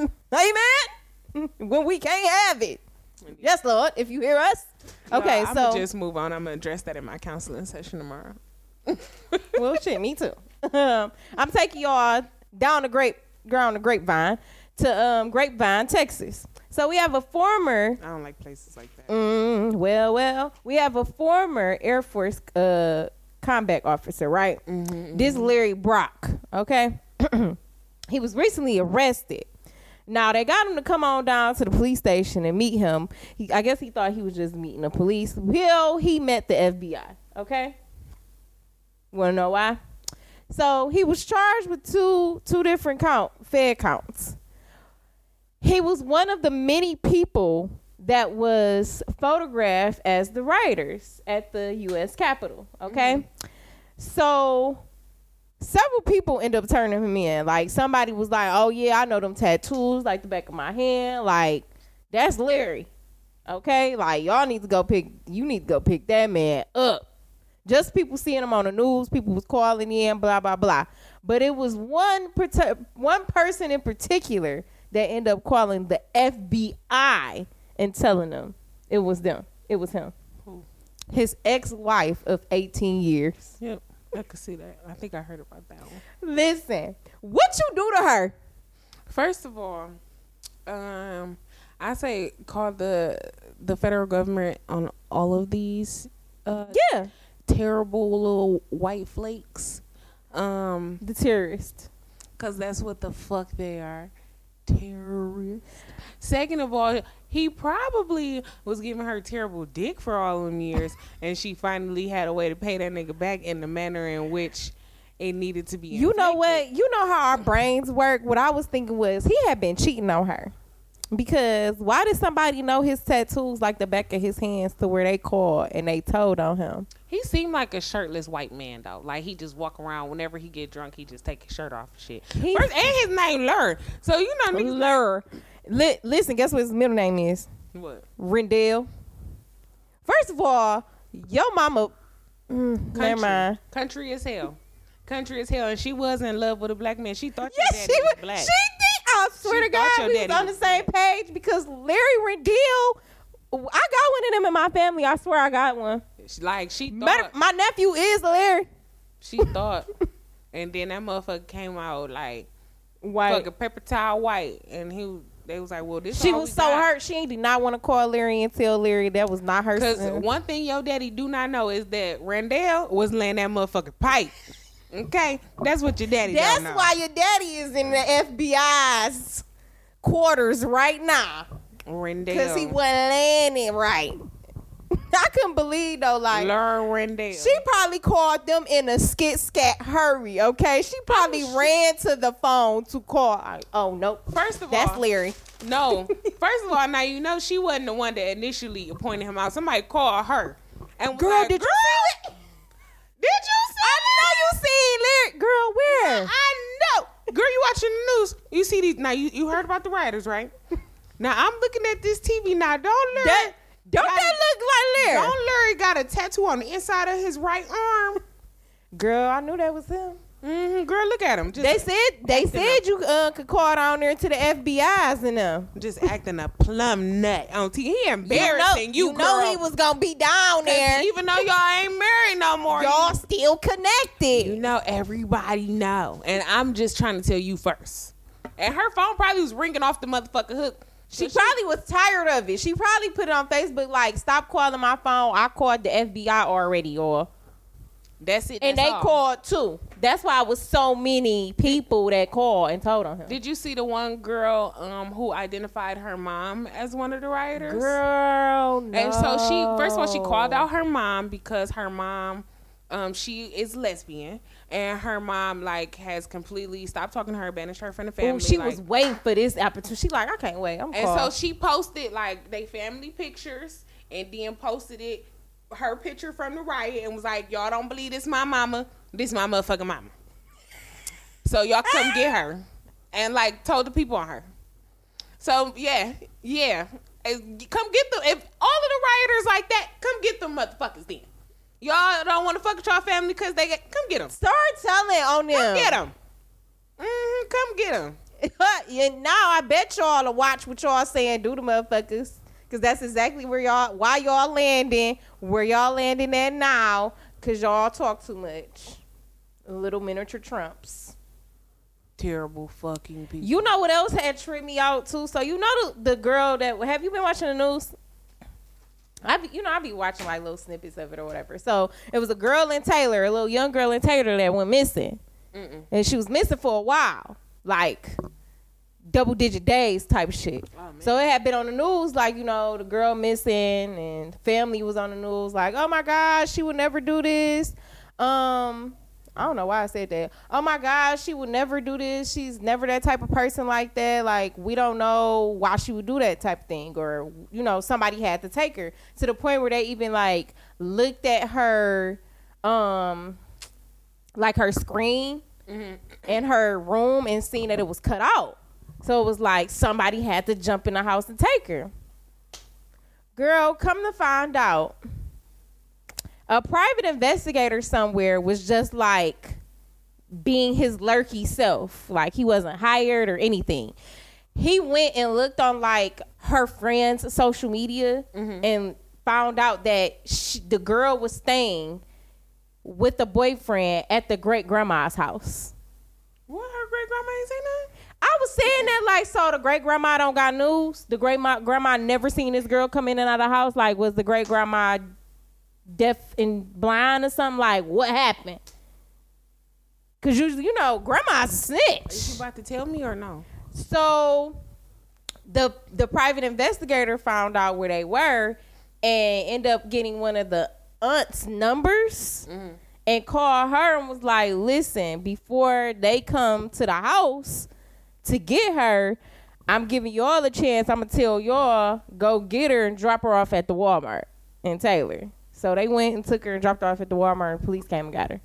have. Amen. when we can't have it. Yes, Lord. If you hear us. Okay, I'm so just move on. I'm gonna address that in my counseling session tomorrow. well, shit, me too. I'm taking y'all down the grape ground the grapevine to um, Grapevine, Texas. So we have a former I don't like places like that. Mm, well, well, we have a former Air Force uh, combat officer, right? This Larry Brock, okay? he was recently arrested. Now they got him to come on down to the police station and meet him. He, I guess he thought he was just meeting the police. Well, he met the FBI. Okay. Want to know why? So he was charged with two two different count Fed counts he was one of the many people that was photographed as the writers at the U.S. Capitol. Okay, mm-hmm. so several people end up turning him in. Like somebody was like, "Oh yeah, I know them tattoos like the back of my hand. Like that's Larry." Okay, like y'all need to go pick. You need to go pick that man up. Just people seeing him on the news, people was calling in, blah blah blah. But it was one one person in particular that ended up calling the FBI and telling them it was them. It was him. His ex-wife of 18 years. Yep, I could see that. I think I heard about that one. Listen, what you do to her? First of all, um, I say call the the federal government on all of these uh, Yeah, terrible little white flakes. Um, the terrorist. Cause that's what the fuck they are. Terrorists. Second of all, he probably was giving her terrible dick for all them years, and she finally had a way to pay that nigga back in the manner in which it needed to be. You know what? You know how our brains work. What I was thinking was he had been cheating on her. Because why did somebody know his tattoos like the back of his hands to where they called and they told on him? He seemed like a shirtless white man though. Like he just walk around whenever he get drunk, he just take his shirt off and shit. He- First, and his name Lur. So you know niggas Lur. Li- listen, guess what his middle name is? what? Rendall. First of all, your mama. Mm, Country. never mind. Country as hell. Country as hell, and she was in love with a black man. She thought your Yes, daddy she was was. black. She. I swear She to God, we was on the same page because Larry Rendall. I got one of them in my family. I swear I got one. Like she thought. my nephew is Larry. She thought, and then that motherfucker came out like White. fucking paper towel white, and he they was like, well, this She was so got. hurt. She did not want to call Larry and tell Larry that was not her Cause one thing your daddy do not know is that Randell was laying that motherfucking pipe. Okay, that's what your daddy. That's why your daddy is in the FBI's quarters right now Randall. because he wasn't laying it right. I couldn't believe though, like. Learn Randall. She probably called them in a skit scat hurry, okay? She probably Oh, ran to the phone to call. Like, oh, nope. First of That's all, that's Larry. No. First of all, now you know she wasn't the one that initially appointed him out. Somebody called her. And Girl, like, did you see it? Did you see I know you seen lyric, Girl, where? I know. Girl, you watching the news. You see these now you, you heard about the rioters, right? Now I'm looking at this TV now. Don't Larry That, don't got- that look like Larry? Don't Larry got a tattoo on the inside of his right arm? Girl, I knew that was him. Hmm Girl, look at him. Just, They said they said you uh, could call down there to the FBI's and them. just acting a plum nut on TV. He You know, embarrassing you, you know he was gonna be down there. Even though y'all ain't married no more, Y'all still connected. You know, everybody know. And I'm just trying to tell you first. And her phone probably was ringing off the motherfucker hook. She probably was tired of it. She probably put it on Facebook like, "Stop calling my phone. I called the FBI already." Or That's it. and they all. called too. That's why it was so many people that called and told on him. Did you see the one girl um, who identified her mom as one of the rioters? Girl, no. And so she, first of all, she called out her mom because her mom, um, she is lesbian, and her mom like has completely stopped talking to her, banished her from the family. Ooh, she like- was waiting for this opportunity. She like, I can't wait. I'm And called. so she posted like they family pictures and then posted it her picture from the riot and was like, Y'all don't believe this my mama, this my motherfucking mama. So y'all come get her. And like told the people on her. So yeah, yeah. Come get them if all of the rioters like that, come get them motherfuckers then. Y'all don't want to fuck with y'all family because they get come get them. Start telling on them. Come get them. hmm come get them. and now I bet y'all to watch what y'all saying. Do the motherfuckers. Cause that's exactly where y'all why y'all landing, where y'all landing at now. Cause y'all talk too much. Little miniature Trumps. Terrible fucking people. You know what else had tripped me out too? So you know the, the girl that have you been watching the news? I be, you know I be watching like little snippets of it or whatever. So it was a girl in Taylor, a little young girl in Taylor that went missing, Mm-mm. and she was missing for a while, like double digit days type shit. Oh, so it had been on the news, like you know the girl missing, and family was on the news, like oh my God, she would never do this. Um, I don't know why I said that. Oh my God, she would never do this. She's never that type of person like that. Like we don't know why she would do that type of thing, or you know somebody had to take her to the point where they even like looked at her, um, like her screen in her room and seen that it was cut out. So it was like somebody had to jump in the house and take her. Girl, come to find out, a private investigator somewhere was just like being his lurky self. Like he wasn't hired or anything. He went and looked on like her friends' social media mm-hmm. and found out that she, the girl was staying with the boyfriend at the great grandma's house. What her great grandma ain't say nothing? I was saying that like so the great grandma don't got news. The great ma- grandma never seen this girl come in and out of the house. Like was the great grandma deaf and blind or something? Like what happened? Cause you you know grandma's a Is you about to tell me or no? So the the private investigator found out where they were and end up getting one of the aunt's numbers mm-hmm. and called her and was like, "Listen, before they come to the house to get her, I'm giving y'all a chance. I'm gonna tell y'all go get her and drop her off at the Walmart in Taylor." So they went and took her and dropped her off at the Walmart, and police came and got her.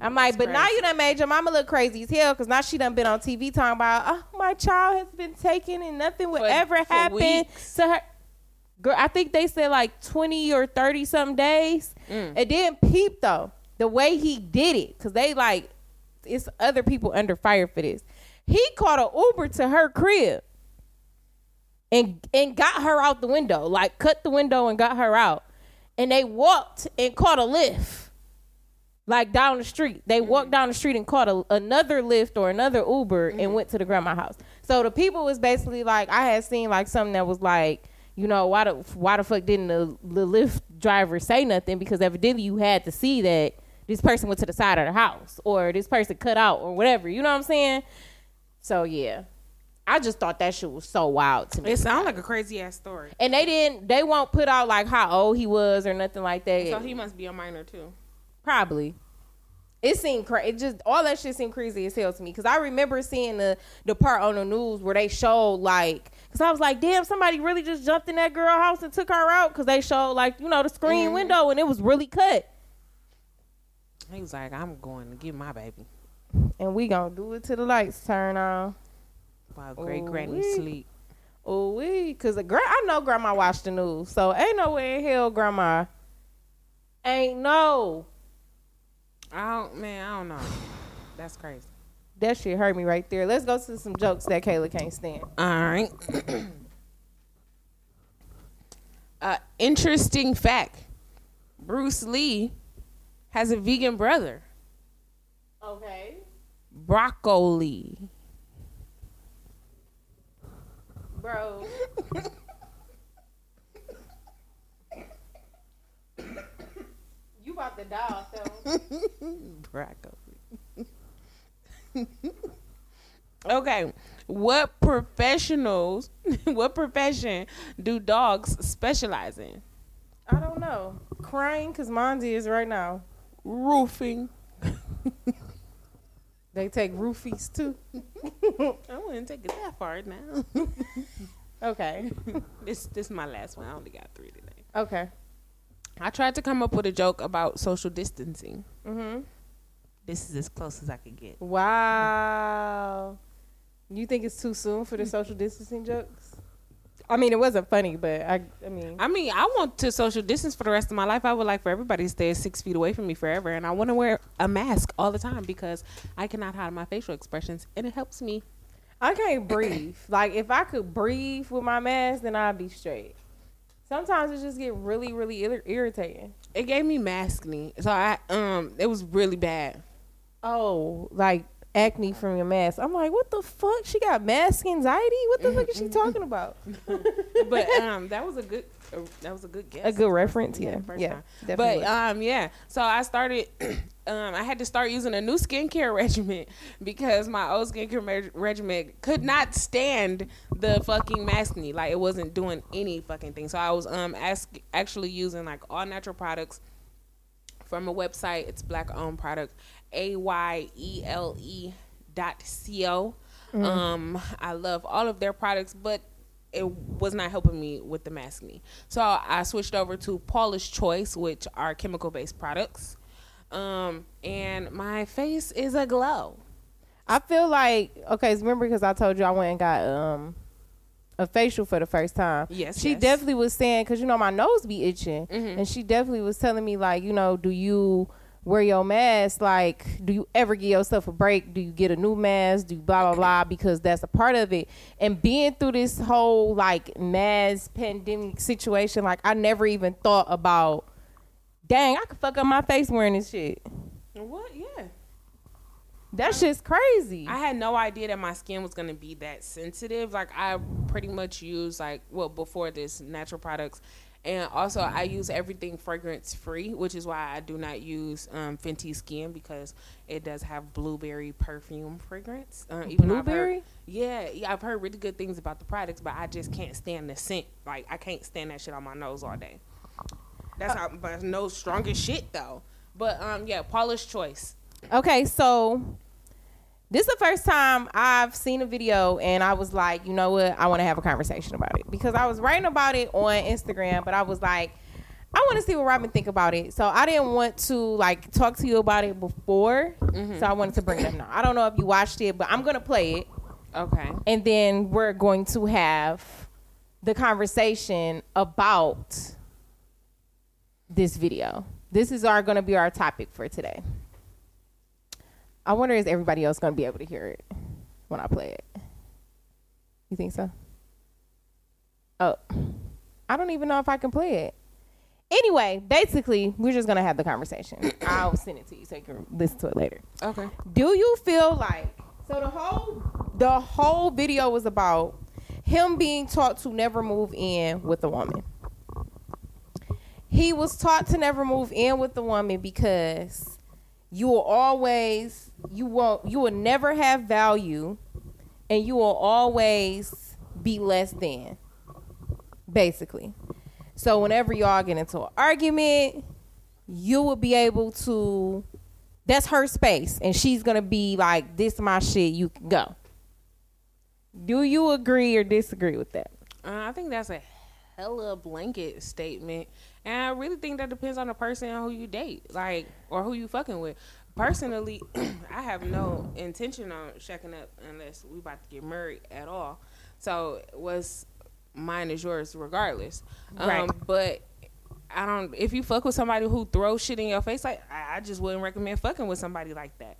I'm like, but now you done made your mama look crazy as hell because now she done been on TV talking about, oh, my child has been taken and nothing would For- ever for happen weeks. to her. Girl, I think they said like 20 or 30 some days. Mm. It didn't peep though. The way he did it, because they like, it's other people under fire for this. He caught an Uber to her crib and and got her out the window, like cut the window and got her out. And they walked and caught a Lyft, like down the street. They mm-hmm. walked down the street and caught a, another Lyft or another Uber and mm-hmm. went to the grandma house. So the people was basically like, I had seen like something that was like, you know, why the why the fuck didn't the, the Lyft driver say nothing? Because evidently you had to see that this person went to the side of the house or this person cut out or whatever. You know what I'm saying? So yeah. I just thought that shit was so wild to me. It sounds like a crazy ass story. And they didn't. They won't put out like how old he was or nothing like that. So he must be a minor too. Probably. It seemed crazy. It just all that shit seemed crazy as hell to me because I remember seeing the the part on the news where they showed like because I was like, damn, somebody really just jumped in that girl house and took her out because they showed like you know the screen mm-hmm. window and it was really cut. He was like, I'm going to get my baby And we gonna do it till the lights turn on. while great granny Ooh-wee. sleep. Oh we, cause the gra- I know grandma watched the news, so ain't no way in hell grandma ain't no. I don't, man, I don't know. That's crazy. That shit hurt me right there. Let's go to some jokes that Kayla can't stand. All right. uh, interesting fact: Bruce Lee has a vegan brother, Okay. Broccoli. Bro. you about to die though. Broccoli. okay, what professionals? what profession do dogs specialize in? I don't know. Crying because mine is right now. Roofing. They take roofies too. I wouldn't take it that far now. Okay. this this is my last one. I only got three today. Okay. I tried to come up with a joke about social distancing. Mm-hmm. This is as close as I could get. Wow. You think it's too soon for the social distancing jokes? I mean, it wasn't funny, but I, I mean, I mean, I want to social distance for the rest of my life. I would like for everybody to stay six feet away from me forever, and I want to wear a mask all the time because I cannot hide my facial expressions, and it helps me. I can't breathe. Like, if I could breathe with my mask, then I'd be straight. Sometimes it just get really, really ir- irritating. It gave me maskne, so I um, it was really bad. Oh, like acne from your mask. I'm like, what the fuck? She got mask anxiety? What the fuck is she talking about? But um, that was a good, uh, that was a good guess. A good reference, yeah, yeah, definitely. But um, yeah. So I started. um, I had to start using a new skincare regimen because my old skincare me- regimen could not stand the fucking mask maskne. Like it wasn't doing any fucking thing. So I was um ask, actually using like all natural products from a website. It's black owned product. A Y E L E dot C O. Um, I love all of their products, but it was not helping me with the mask maskne. So I switched over to Paula's Choice, which are chemical based products. Um, and my face is a glow. I feel like okay. Remember, because I told you I went and got um a facial for the first time. Yes, she yes. definitely was saying because you know my nose be itching, Mhm. and she definitely was telling me like, you know, do you wear your mask? Like, do you ever give yourself a break? Do you get a new mask? Do you blah blah blah? Because that's a part of it. And being through this whole like mask pandemic situation, like I never even thought about. Dang, I could fuck up my face wearing this shit. What? Yeah. That shit's crazy. I had no idea that my skin was gonna be that sensitive. Like I pretty much use like well before this natural products, and also I use everything fragrance free, which is why I do not use um, Fenty Skin because it does have blueberry perfume fragrance. Uh, even I've heard- Blueberry? yeah, yeah, I've heard really good things about the products, but I just can't stand the scent. Like I can't stand that shit on my nose all day. That's how my nose strong as shit though. But um, yeah, Paula's choice. Okay, so this is the first time I've seen a video and I was like, you know what, I want to have a conversation about it because I was writing about it on Instagram, but I was like, I want to see what Robin think about it. So I didn't want to like talk to you about it before, mm-hmm. so I wanted to bring it up now. I don't know if you watched it, but I'm gonna play it Okay. and then we're going to have the conversation about this video. This is our going to be our topic for today. I wonder is everybody else going to be able to hear it when I play it? You think so? Oh, I don't even know if I can play it. Anyway, basically, we're just going to have the conversation. I'll send it to you so you can listen to it later Okay. do you feel like so the whole the whole video was about him being taught to never move in with a woman he was taught to never move in with a woman because you will always you won't you will never have value and you will always be less than basically. So whenever y'all get into an argument you will be able to that's her space and she's gonna be like this my shit you can go. Do you agree or disagree with that? Uh, I think that's a hella blanket statement, and I really think that depends on the person who you date, like or who you fucking with. Personally, I have no intention on checking up unless we about to get married at all. So what's mine is yours regardless. Right. Um, but I don't. If you fuck with somebody who throws shit in your face, like I, I just wouldn't recommend fucking with somebody like that.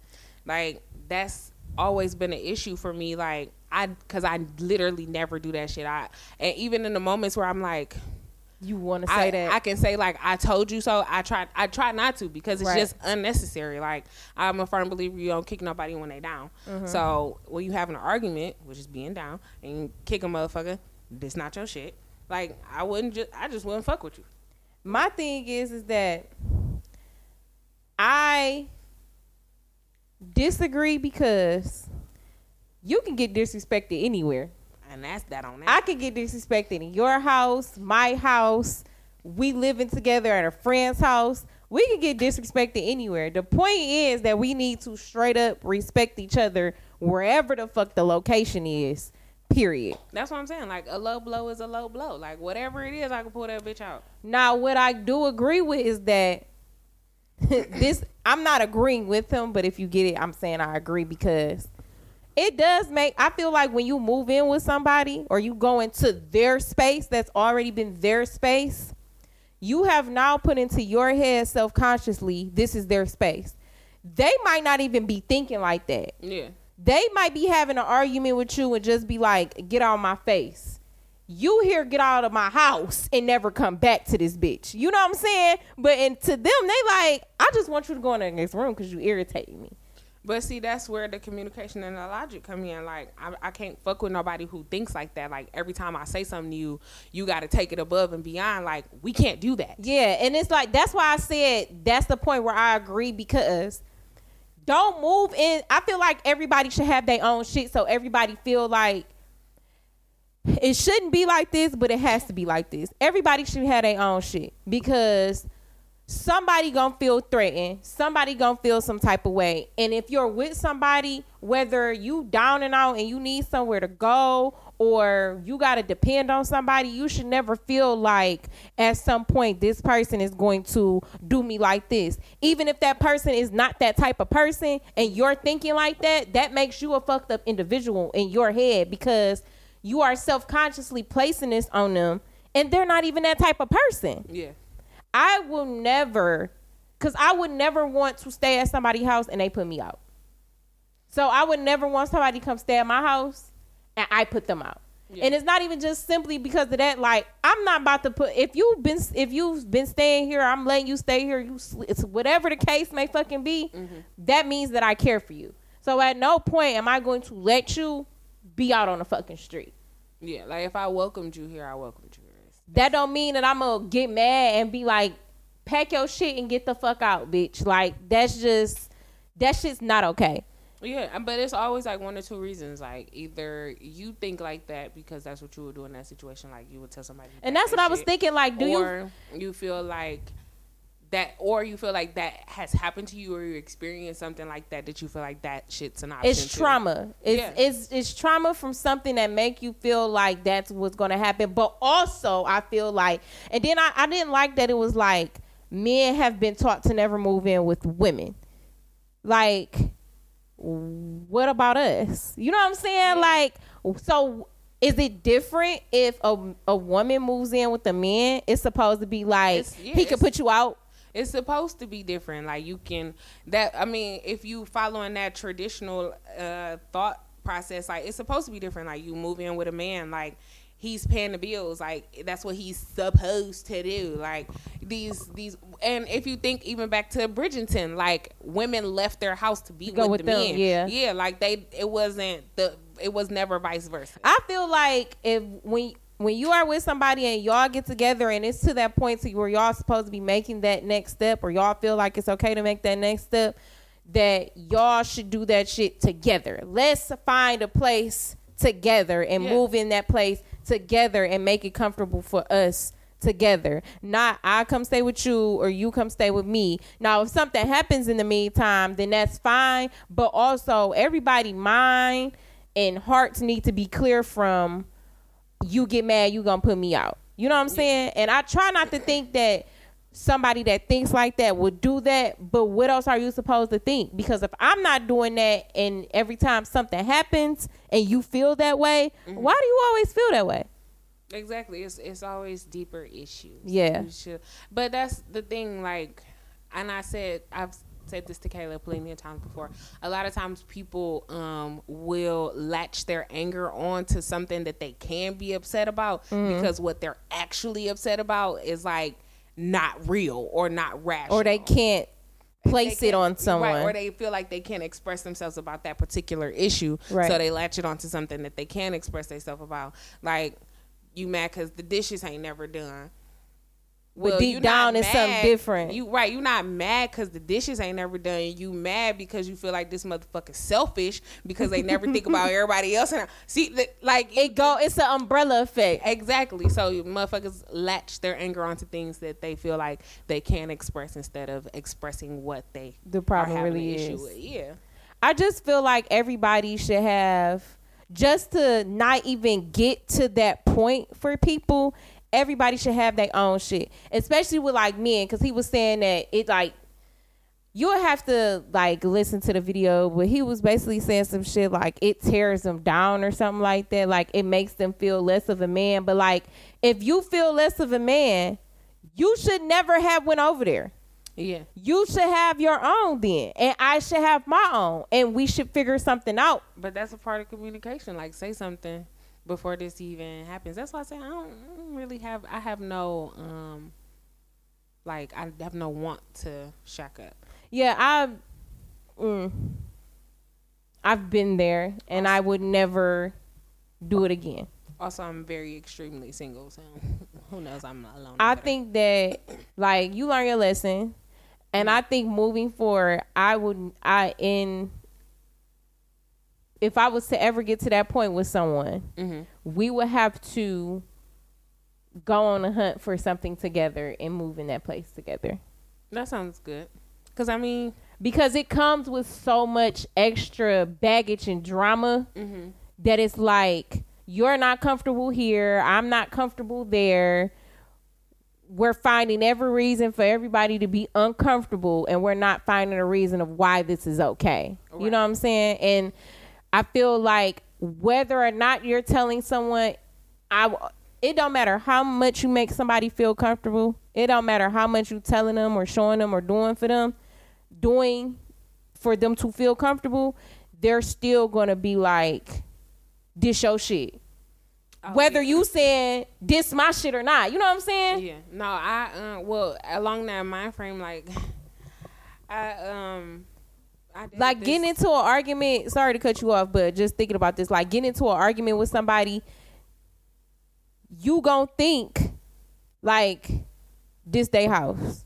Like that's always been an issue for me. Like I, cause I literally never do that shit. I and even in the moments where I'm like, you want to say I, that I can say like I told you so. I try I try not to because it's Right. just unnecessary. Like I'm a firm believer you don't kick nobody when they down. Mm-hmm. So when you having an argument, which is being down, and you kick a motherfucker, this not your shit. Like I wouldn't just I just wouldn't fuck with you. my thing is is that i disagree because you can get disrespected anywhere And that's that on that. I could get disrespected in your house, my house. We living together at a friend's house. We can get disrespected anywhere. The point is that we need to straight up respect each other wherever the fuck the location is. Period. That's what I'm saying. Like a low blow is a low blow. Like whatever it is, I can pull that bitch out. Now, what I do agree with is that this. I'm not agreeing with him, but if you get it, I'm saying I agree because it does make. I feel like when you move in with somebody or you go into their space that's already been their space, you have now put into your head self consciously, this is their space. They might not even be thinking like that Yeah. they might be having an argument with you and just be like, get out of my face. You here, get out of my house and never come back to this bitch. You know what I'm saying? But and to them, they like, I just want you to go in the next room because you irritate me. But see, that's where the communication and the logic come in. Like, I, I can't fuck with nobody who thinks like that. Like, every time I say something to you, you got to take it above and beyond. Like, we can't do that. Yeah, and it's like that's why I said that's the point where I agree because don't move in. I feel like everybody should have their own shit, so everybody feel like it shouldn't be like this, but it has to be like this. Everybody should have their own shit because somebody gonna feel threatened. Somebody gonna feel some type of way. And if you're with somebody, whether you down and out and you need somewhere to go, or you got to depend on somebody, you should never feel like at some point this person is going to do me like this. Even if that person is not that type of person and you're thinking like that, that makes you a fucked up individual in your head because you are self-consciously placing this on them and they're not even that type of person. Yeah. I will never, because I would never want to stay at somebody's house and they put me out. So I would never want somebody to come stay at my house and I put them out. Yeah. And it's not even just simply because of that. Like I'm not about to put if you've been if you've been staying here, I'm letting you stay here. You it's whatever the case may fucking be. Mm-hmm. That means that I care for you. So at no point am I going to let you be out on the fucking street. Yeah. Like if I welcomed you here, I welcomed you. That don't mean that I'm gonna get mad and be like, pack your shit and get the fuck out, bitch. Like that's just that shit's not okay. Yeah, but it's always like one or two reasons. Like either you think like that because that's what you would do in that situation, like you would tell somebody, And that that's what I was thinking. Like, do you? you feel like that, or you feel like that has happened to you, or you experienced something like that that you feel like that shit's an option. It's too. trauma. It's Yeah. it's it's trauma from something that make you feel like that's what's gonna happen. But also, I feel like, and then I, I didn't like that it was like men have been taught to never move in with women. Like, what about us? You know what I'm saying? Like, so is it different if a a woman moves in with a man? It's supposed to be like yeah, he can it's- put you out. It's supposed to be different. Like you can that. I mean, if you following that traditional uh, thought process, like it's supposed to be different. Like you move in with a man, like he's paying the bills. Like that's what he's supposed to do. Like these these. And if you think even back to Bridgerton, like women left their house to be go with, with the them, men. yeah. yeah. Like they, it wasn't the. It was never vice versa. I feel like if when when you are with somebody and y'all get together and it's to that point to where y'all supposed to be making that next step or y'all feel like it's okay to make that next step, that y'all should do that shit together. Let's find a place together and Yeah. move in that place together and make it comfortable for us together. Not I come stay with you or you come stay with me. Now if something happens in the meantime, then that's fine. But also everybody mind and hearts need to be clear from you get mad, you gonna put me out. You know what I'm saying? And I try not to think that somebody that thinks like that would do that, but what else are you supposed to think? Because if I'm not doing that and every time something happens and you feel that way, mm-hmm. why do you always feel that way? Exactly. It's it's always deeper issues. Yeah. But that's the thing, like and I said I've said this to Kayla plenty of times before. A lot of times people um will latch their anger on to something that they can be upset about Mm-hmm. because what they're actually upset about is like not real or not rational. Or they can't place They it on someone. Right, or they feel like they can't express themselves about that particular issue. Right. So they latch it onto something that they can express themselves about. Like, you mad because the dishes ain't never done. But deep down it's something different. You right, you not mad because the dishes ain't never done. You mad because you feel like this motherfucker selfish because they never think about everybody else. And see, the- like it go it's an umbrella effect. Exactly. So motherfuckers latch their anger onto things that they feel like they can't express instead of expressing what they The problem really an issue is. with. Yeah. I just feel like everybody should have just to not even get to that point for people. Everybody should have their own shit, especially with like men, because he was saying that it like you'll have to like listen to the video, but he was basically saying some shit like it tears them down or something like that. Like it makes them feel less of a man. But like if you feel less of a man, you should never have went over there Yeah. you should have your own then and i should have my own and we should figure something out But that's a part of communication. Like say something before this even happens. That's why I say I don't, I don't really have I have no um like I have no want to shack up. yeah i mm, i've been there and i would never do it again Also I'm very extremely single, so who knows I'm alone. i there. think that like you learn your lesson and i think moving forward i would i in if i was to ever get to that point with someone Mhm. we would have to go on a hunt for something together and move in that place together that sounds good. Cause I mean, because it comes with so much extra baggage and drama Mm-hmm. that it's like you're not comfortable here. I'm not comfortable there. We're finding every reason for everybody to be uncomfortable, and we're not finding a reason of why this is okay. You know what I'm saying? And I feel like whether or not you're telling someone, I it don't matter how much you make somebody feel comfortable. It don't matter how much you telling them or showing them or doing for them, doing for them to feel comfortable. They're still gonna be like, "This your shit." Whether you saying this my shit or not, you know what I'm saying? Yeah. No, I uh, well along that mind frame, like I um, like this- getting into an argument sorry to cut you off but just thinking about this like getting into an argument with somebody you gonna think like this day house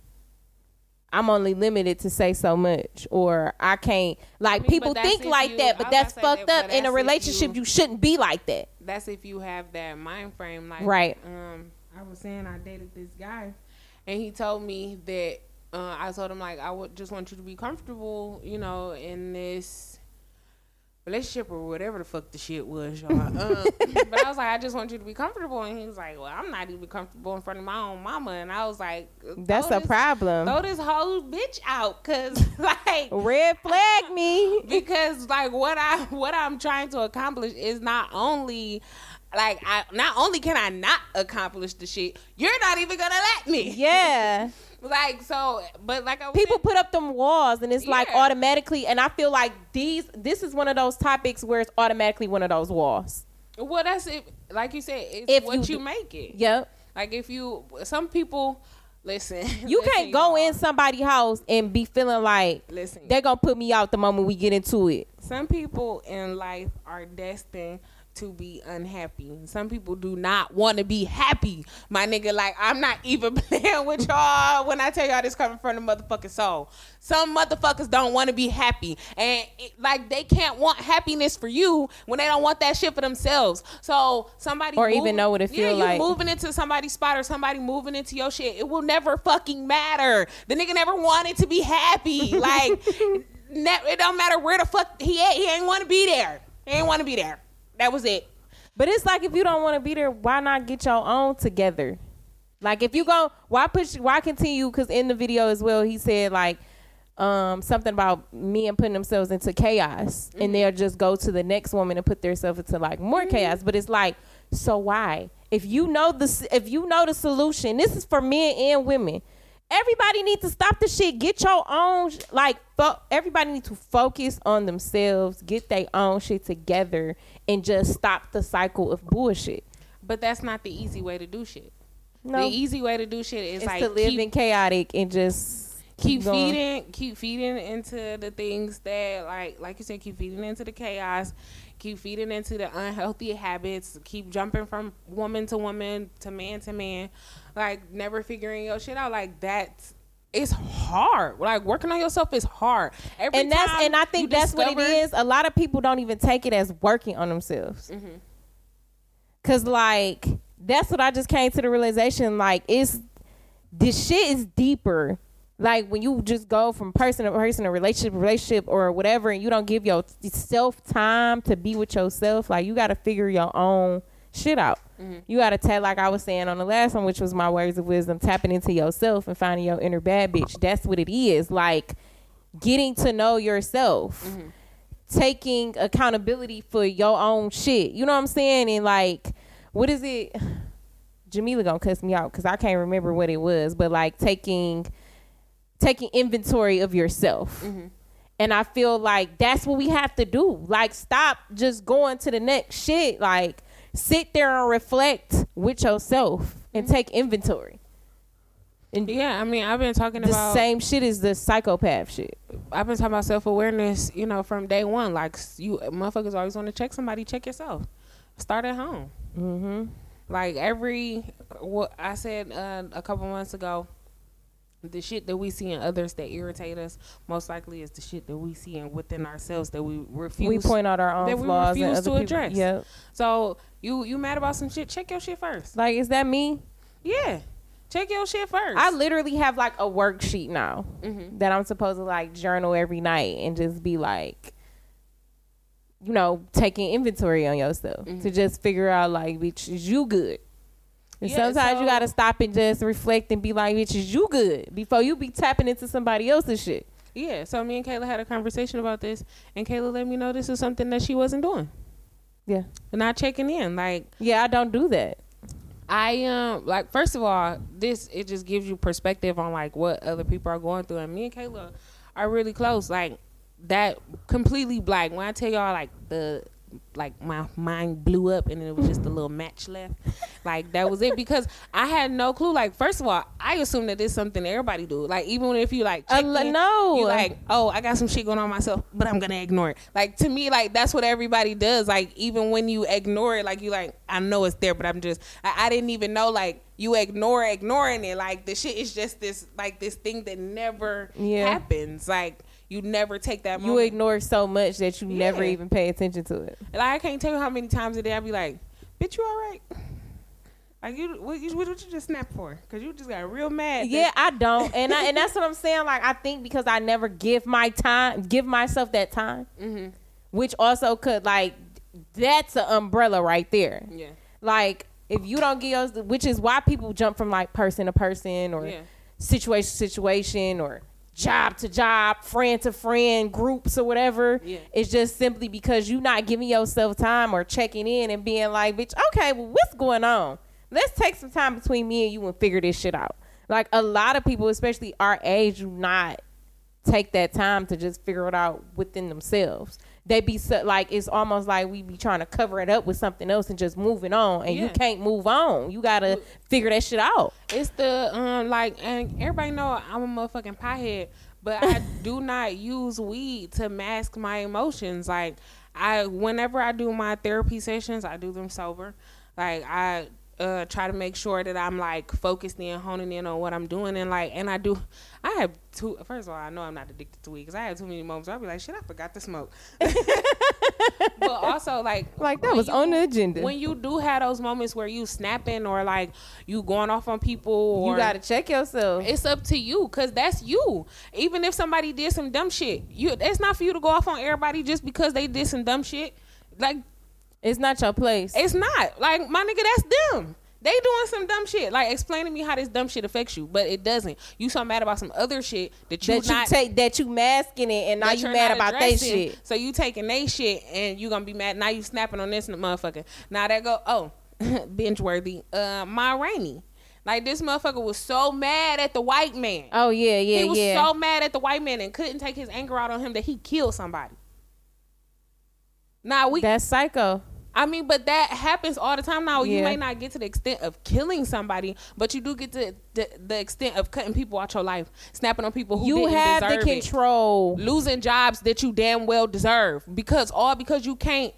i'm only limited to say so much or i can't like mean, people think like you- that but that's about to say fucked that, up but in a relationship you- you shouldn't be like that that's if you have that mind frame. Like Right. Um, I was saying I dated this guy, and he told me that uh, I told him like I would just want you to be comfortable, you know, in this relationship or whatever the fuck the shit was, y'all. um, but I was like, I just want you to be comfortable, and he was like, Well, I'm not even comfortable in front of my own mama, and I was like, that's throw a problem. Throw this whole bitch out, cause like red flag me. because like what I what I'm trying to accomplish is not only like I not only can I not accomplish the shit, you're not even gonna let me. yeah Like so, but like I people saying- put up them walls and it's like automatically and i feel like these this is one of those topics where it's automatically one of those walls well, that's it. Like you said, it's If what you you, make it. yep Like if you, some people, listen. You listen, can't go y'all. in somebody's house and be feeling like Listen, they're gonna put me out the moment we get into it. some people in life are destined to be unhappy. Some people do not want to be happy. My nigga, like I'm not even playing with y'all when I tell y'all this coming from the motherfucking soul. Some motherfuckers don't want to be happy, and it, like they can't want happiness for you when they don't want that shit for themselves. So somebody Or even know what it yeah, feel you like. moving into somebody's spot or somebody moving into your shit. It will never fucking matter. The nigga never wanted to be happy. Like it don't matter where the fuck he at. He ain't want to be there. He ain't want to be there. That was it. But it's like if you don't want to be there, why not get your own together? Like if you go, why push? Why continue? Because in the video as well, he said like um something about men putting themselves into chaos, and they'll just go to the next woman and put themselves into like more chaos. But it's like, so why? If you know the if you know the solution, this is for men and women. Everybody needs to stop the shit. Get your own like. Fo- everybody needs to focus on themselves. Get their own shit together, and just stop the cycle of bullshit. But that's not the easy way to do shit. No, The easy way to do shit is it's like to live keep, in chaotic and just keep going. feeding, keep feeding into the things that like like you said, keep feeding into the chaos, keep feeding into the unhealthy habits, keep jumping from woman to woman to man to man, like never figuring your shit out. Like that's it's hard. Like working on yourself is hard. Every and that's time and I think that's what it is. A lot of people don't even take it as working on themselves. Mm-hmm. Cause like that's what I just came to the realization. Like it's this shit is deeper. Like when you just go from person to person, a relationship, to relationship, or whatever, and you don't give yourself time to be with yourself. Like you got to figure your own shit out. Mm-hmm. You got to tell, like I was saying on the last one, which was my words of wisdom, tapping into yourself and finding your inner bad bitch. That's what it is. Like getting to know yourself, Mm-hmm. taking accountability for your own shit. You know what I'm saying? And like, what is it? Jamila gonna cuss me out because I can't remember what it was, but like taking taking inventory of yourself. And I feel like that's what we have to do. Like, stop just going to the next shit. Like, sit there and reflect with yourself and take inventory. And Yeah, I mean, I've been talking about the about same shit as the psychopath shit. I've been talking about self awareness, you know, from day one. Like you motherfuckers always want to check somebody, check yourself. Start at home. Mm-hmm. Like every what I said uh, a couple months ago, the shit that we see in others that irritate us most likely is the shit that we see in within ourselves that we refuse. We point out our own that we flaws and refuse other to people. address. Yep. So you you mad about some shit? Check your shit first. Like, is that me? Yeah, check your shit first. I literally have like a worksheet now Mhm. that I'm supposed to like journal every night and just be like, you know, taking inventory on yourself to just figure out like, bitch, is you good? And Yeah, sometimes you gotta stop and just reflect and be like, bitch, is you good? Before you be tapping into somebody else's shit. Yeah, so me and Kayla had a conversation about this, and Kayla let me know this is something that she wasn't doing, Yeah. And not checking in. Like Yeah, I don't do that. I um like first of all, this it just gives you perspective on like what other people are going through, and me and Kayla are really close. Like that completely black. When I tell y'all like the like my mind blew up and it was just a little match left. Like that was it because I had no clue. Like first of all, I assume that it's something everybody do. Like even if you like Uh, check l- in, no. you like oh I got some shit going on myself, but I'm gonna ignore it. Like to me, like that's what everybody does. Like even when you ignore it, like you like I know it's there, but I'm just I, I didn't even know like you ignore ignoring it. Like the shit is just this like this thing that never Yeah. happens. Like you never take that. You ignore so much that you never even pay attention to it. Like I can't tell you how many times a day I be like, "Bitch, you all right?" Like you, what you, what you just snap for? Cause you just got real mad. Yeah, I don't, and I, and that's what I'm saying. Like I think because I never give my time, give myself that time, Mhm. which also could like that's an umbrella right there. yeah, Like if you don't give us, which is why people jump from like person to person or Yeah. situation to situation or job to job, friend to friend, groups or whatever. Yeah. It's just simply because you're not giving yourself time or checking in and being like, bitch, okay, well, what's going on? Let's take some time between me and you and figure this shit out. Like a lot of people, especially our age, do not take that time to just figure it out within themselves. They be so, like it's almost like we be trying to cover it up with something else and just moving on, and you can't move on. You gotta figure that shit out. it's the um like, and everybody know I'm a motherfucking pothead, but I do not use weed to mask my emotions. Like I, whenever I do my therapy sessions, I do them sober. Like I uh, try to make sure that I'm like focused in, honing in on what I'm doing, and like, and I do. I have two. First of all, I know I'm not addicted to weed because I have too many moments. where I'll be like, shit, I forgot to smoke. but also like, Like that was you- on the agenda. When you do have those moments where you snapping or like you going off on people, or you gotta check yourself. it's up to you because that's you. Even if somebody did some dumb shit, you it's not for you to go off on everybody just because they did some dumb shit. Like It's not your place. it's not. Like my nigga, that's them. They doing some dumb shit. Like explain to me how this dumb shit affects you, but it doesn't. You so mad about some other shit that you that you not take that you masking it, and now you mad about that shit. So you taking they shit and you gonna be mad. Now you snapping on this motherfucker. Now that go oh binge worthy. Uh, Ma Rainey. Like this motherfucker was so mad at the white man. Oh yeah, yeah, he was yeah. so mad at the white man and couldn't take his anger out on him that he killed somebody. Now we That's psycho. I mean, but that happens all the time. Now. You may not get to the extent of killing somebody, but you do get to the, the extent of cutting people out your life, snapping on people who You have the deserve it. control. losing jobs that you damn well deserve because all because you can't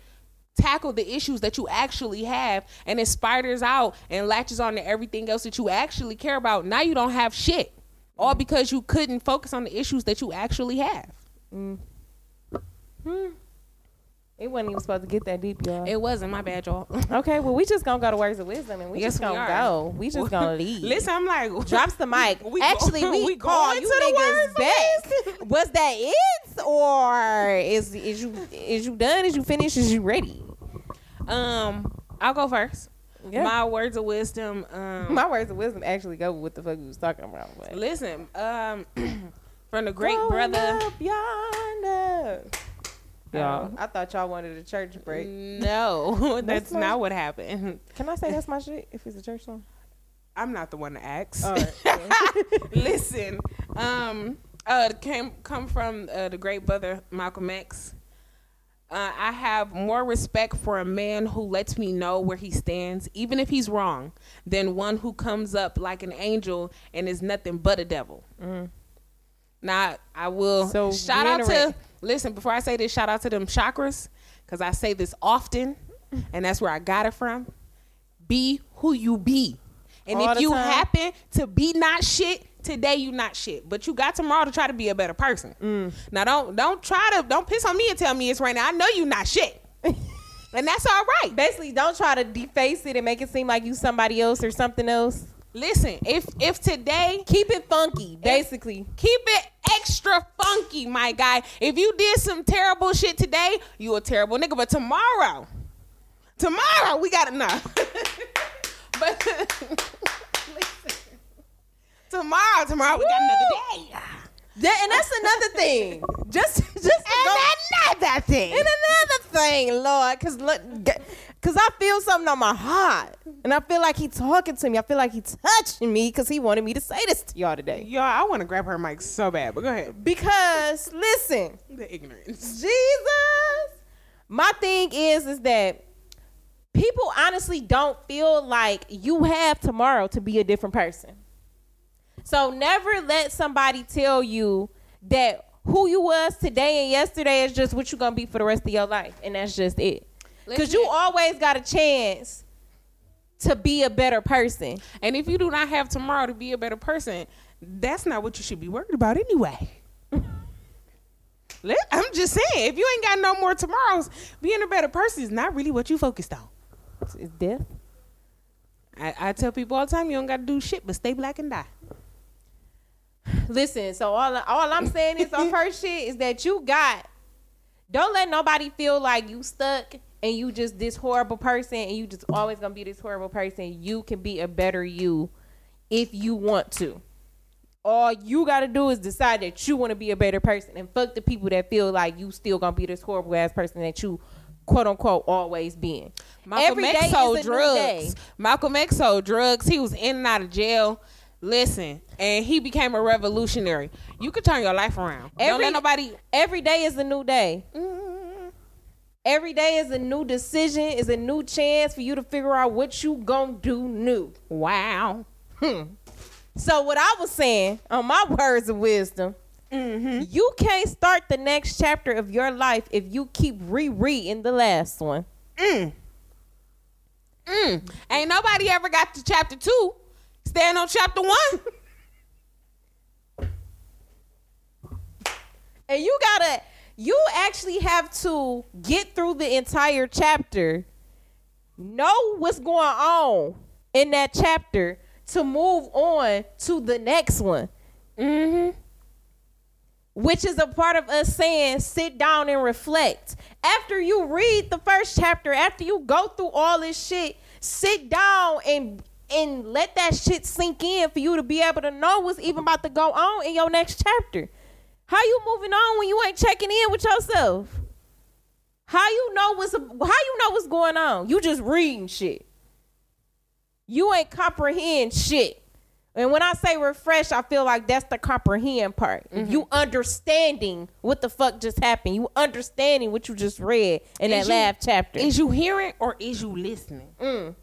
tackle the issues that you actually have and it spiders out and latches on to everything else that you actually care about. Now you don't have shit all mm. because you couldn't focus on the issues that you actually have mm. hmm. It wasn't even supposed to get that deep, y'all. it wasn't my bad y'all okay, well we just gonna go to words of wisdom, and we Yes, just gonna are. go. We just gonna leave. listen i'm like Drops the mic. We go- Actually, we, we call you to the niggas words back. Was that it, or is is you is you done? Is you finished? Is you ready? um i'll go first Yeah. my words of wisdom um My words of wisdom actually go with what the fuck we was talking about. But listen um from the great Going brother up yonder. Y'all. Oh, I thought y'all wanted a church break. No, that's not- not what happened. Can I say that's my shit if it's a church song? I'm not the one to ask. All right. Listen, um, uh, came come from uh, the great brother Malcolm X. Uh, I have more respect for a man who lets me know where he stands, even if he's wrong, than one who comes up like an angel and is nothing but a devil. Now, I will So, shout out to listen before I say this. Shout out to them chakras because I say this often, and that's where I got it from. Be who you be, and All if you time. happen to be not shit today, you not shit. But you got tomorrow to try to be a better person. Mm. Now don't don't try to don't piss on me and tell me it's raining. I know you not shit, and that's all right. Basically, don't try to deface it and make it seem like you somebody else or something else. Listen, if if today Keep it funky, basically. keep it extra funky, my guy. If you did some terrible shit today, you a terrible nigga. But tomorrow, tomorrow we got enough. but listen, tomorrow, tomorrow we got another day. That, and that's another thing. Just, just to go- another thing. And another thing, Lord, because look, because I feel something on my heart, and I feel like he talking to me. I feel like he touching me because he wanted me to say this to y'all today. Y'all, I want to grab her mic so bad, but go ahead. Because listen, The ignorance. Jesus, my thing is, is that people honestly don't feel like you have tomorrow to be a different person. So never let somebody tell you that who you was today and yesterday is just what you're gonna be for the rest of your life, and that's just it. Because you always got a chance to be a better person. And if you do not have tomorrow to be a better person, that's not what you should be worried about anyway. Let- I'm just saying, if you ain't got no more tomorrows, being a better person is not really what you focused on. It's, death. I, I tell people all the time, you don't got to do shit, but stay black and die. Listen, so all all I'm saying is on first shit is that you got. Don't let nobody feel like you stuck and you just this horrible person and you just always gonna be this horrible person. You can be a better you if you want to. All you gotta do is decide that you want to be a better person and fuck the people that feel like you still gonna be this horrible ass person that you quote unquote always been. Malcolm Every X day sold drugs. Malcolm X sold drugs. He was in and out of jail. Listen, and he became a revolutionary. You could turn your life around. don't let nobody. Every day is a new day. Mm, Every day is a new decision, is a new chance for you to figure out what you gonna do new. wow. Hmm. So what I was saying on my words of wisdom, mm-hmm. you can't start the next chapter of your life if you keep rereading the last one. Mm. mm. Ain't nobody ever got to chapter two. Stand on chapter one. And you gotta, you actually have to get through the entire chapter, know what's going on in that chapter to move on to the next one. Mm-hmm. which is a part of us saying sit down and reflect. After you read the first chapter, after you go through all this shit, sit down and and let that shit sink in for you to be able to know what's even about to go on in your next chapter. How you moving on when you ain't checking in with yourself? How you know what's how you know what's going on? You just reading shit. You ain't comprehend shit. And when I say refresh, I feel like that's the comprehend part. You mm-hmm. understanding what the fuck just happened. You understanding what you just read in that Is you- last chapter. Is you hearing or is you listening? Mm.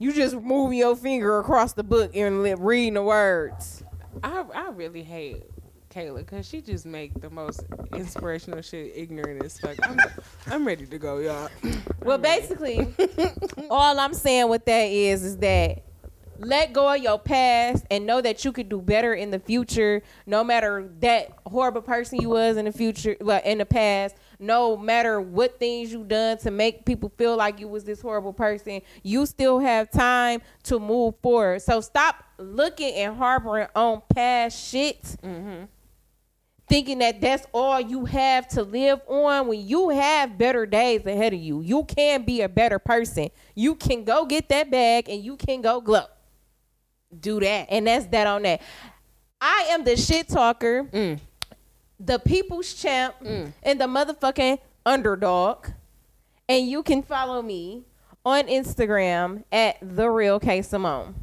you just moving your finger across the book and reading the words. I I really hate Kayla because she just make the most inspirational shit ignorant as fuck. I'm, I'm ready to go, y'all. Well, basically, all I'm saying with that is, is that let go of your past and know that you could do better in the future. No matter that horrible person you was in the future, well, in the past. No matter what things you done to make people feel like you was this horrible person, you still have time to move forward. So stop looking and harboring on past shit mm-hmm. Thinking that that's all you have to live on when you have better days ahead of you. You can be a better person. You can go get that bag and you can go glow. Do that. And that's that on that. I am the shit talker, mm. the people's champ, mm. and the motherfucking underdog. And you can follow me on Instagram at the real K Simone.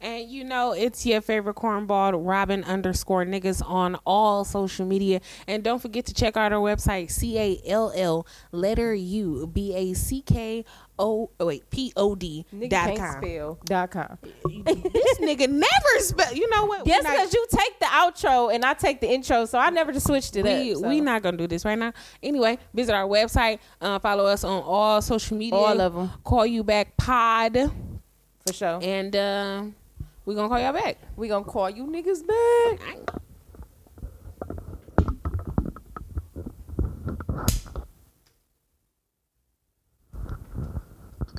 And you know, it's your favorite cornball, Robin underscore niggas on all social media. And don't forget to check out our website, C A L L letter U B A C K O oh, wait, P O D Nigga dot can't com. spell dot com. this nigga never spell you know what? We Yes, not- because you take the outro and I take the intro, so I never just switched it we, up. so. we not gonna do this right now. Anyway, visit our website. Uh, follow us on all social media. All of them. Call you back pod, for sure. and uh, we gonna call y'all back. We gonna call you niggas back. Thank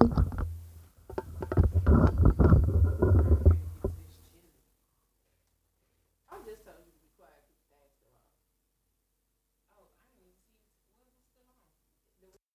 you.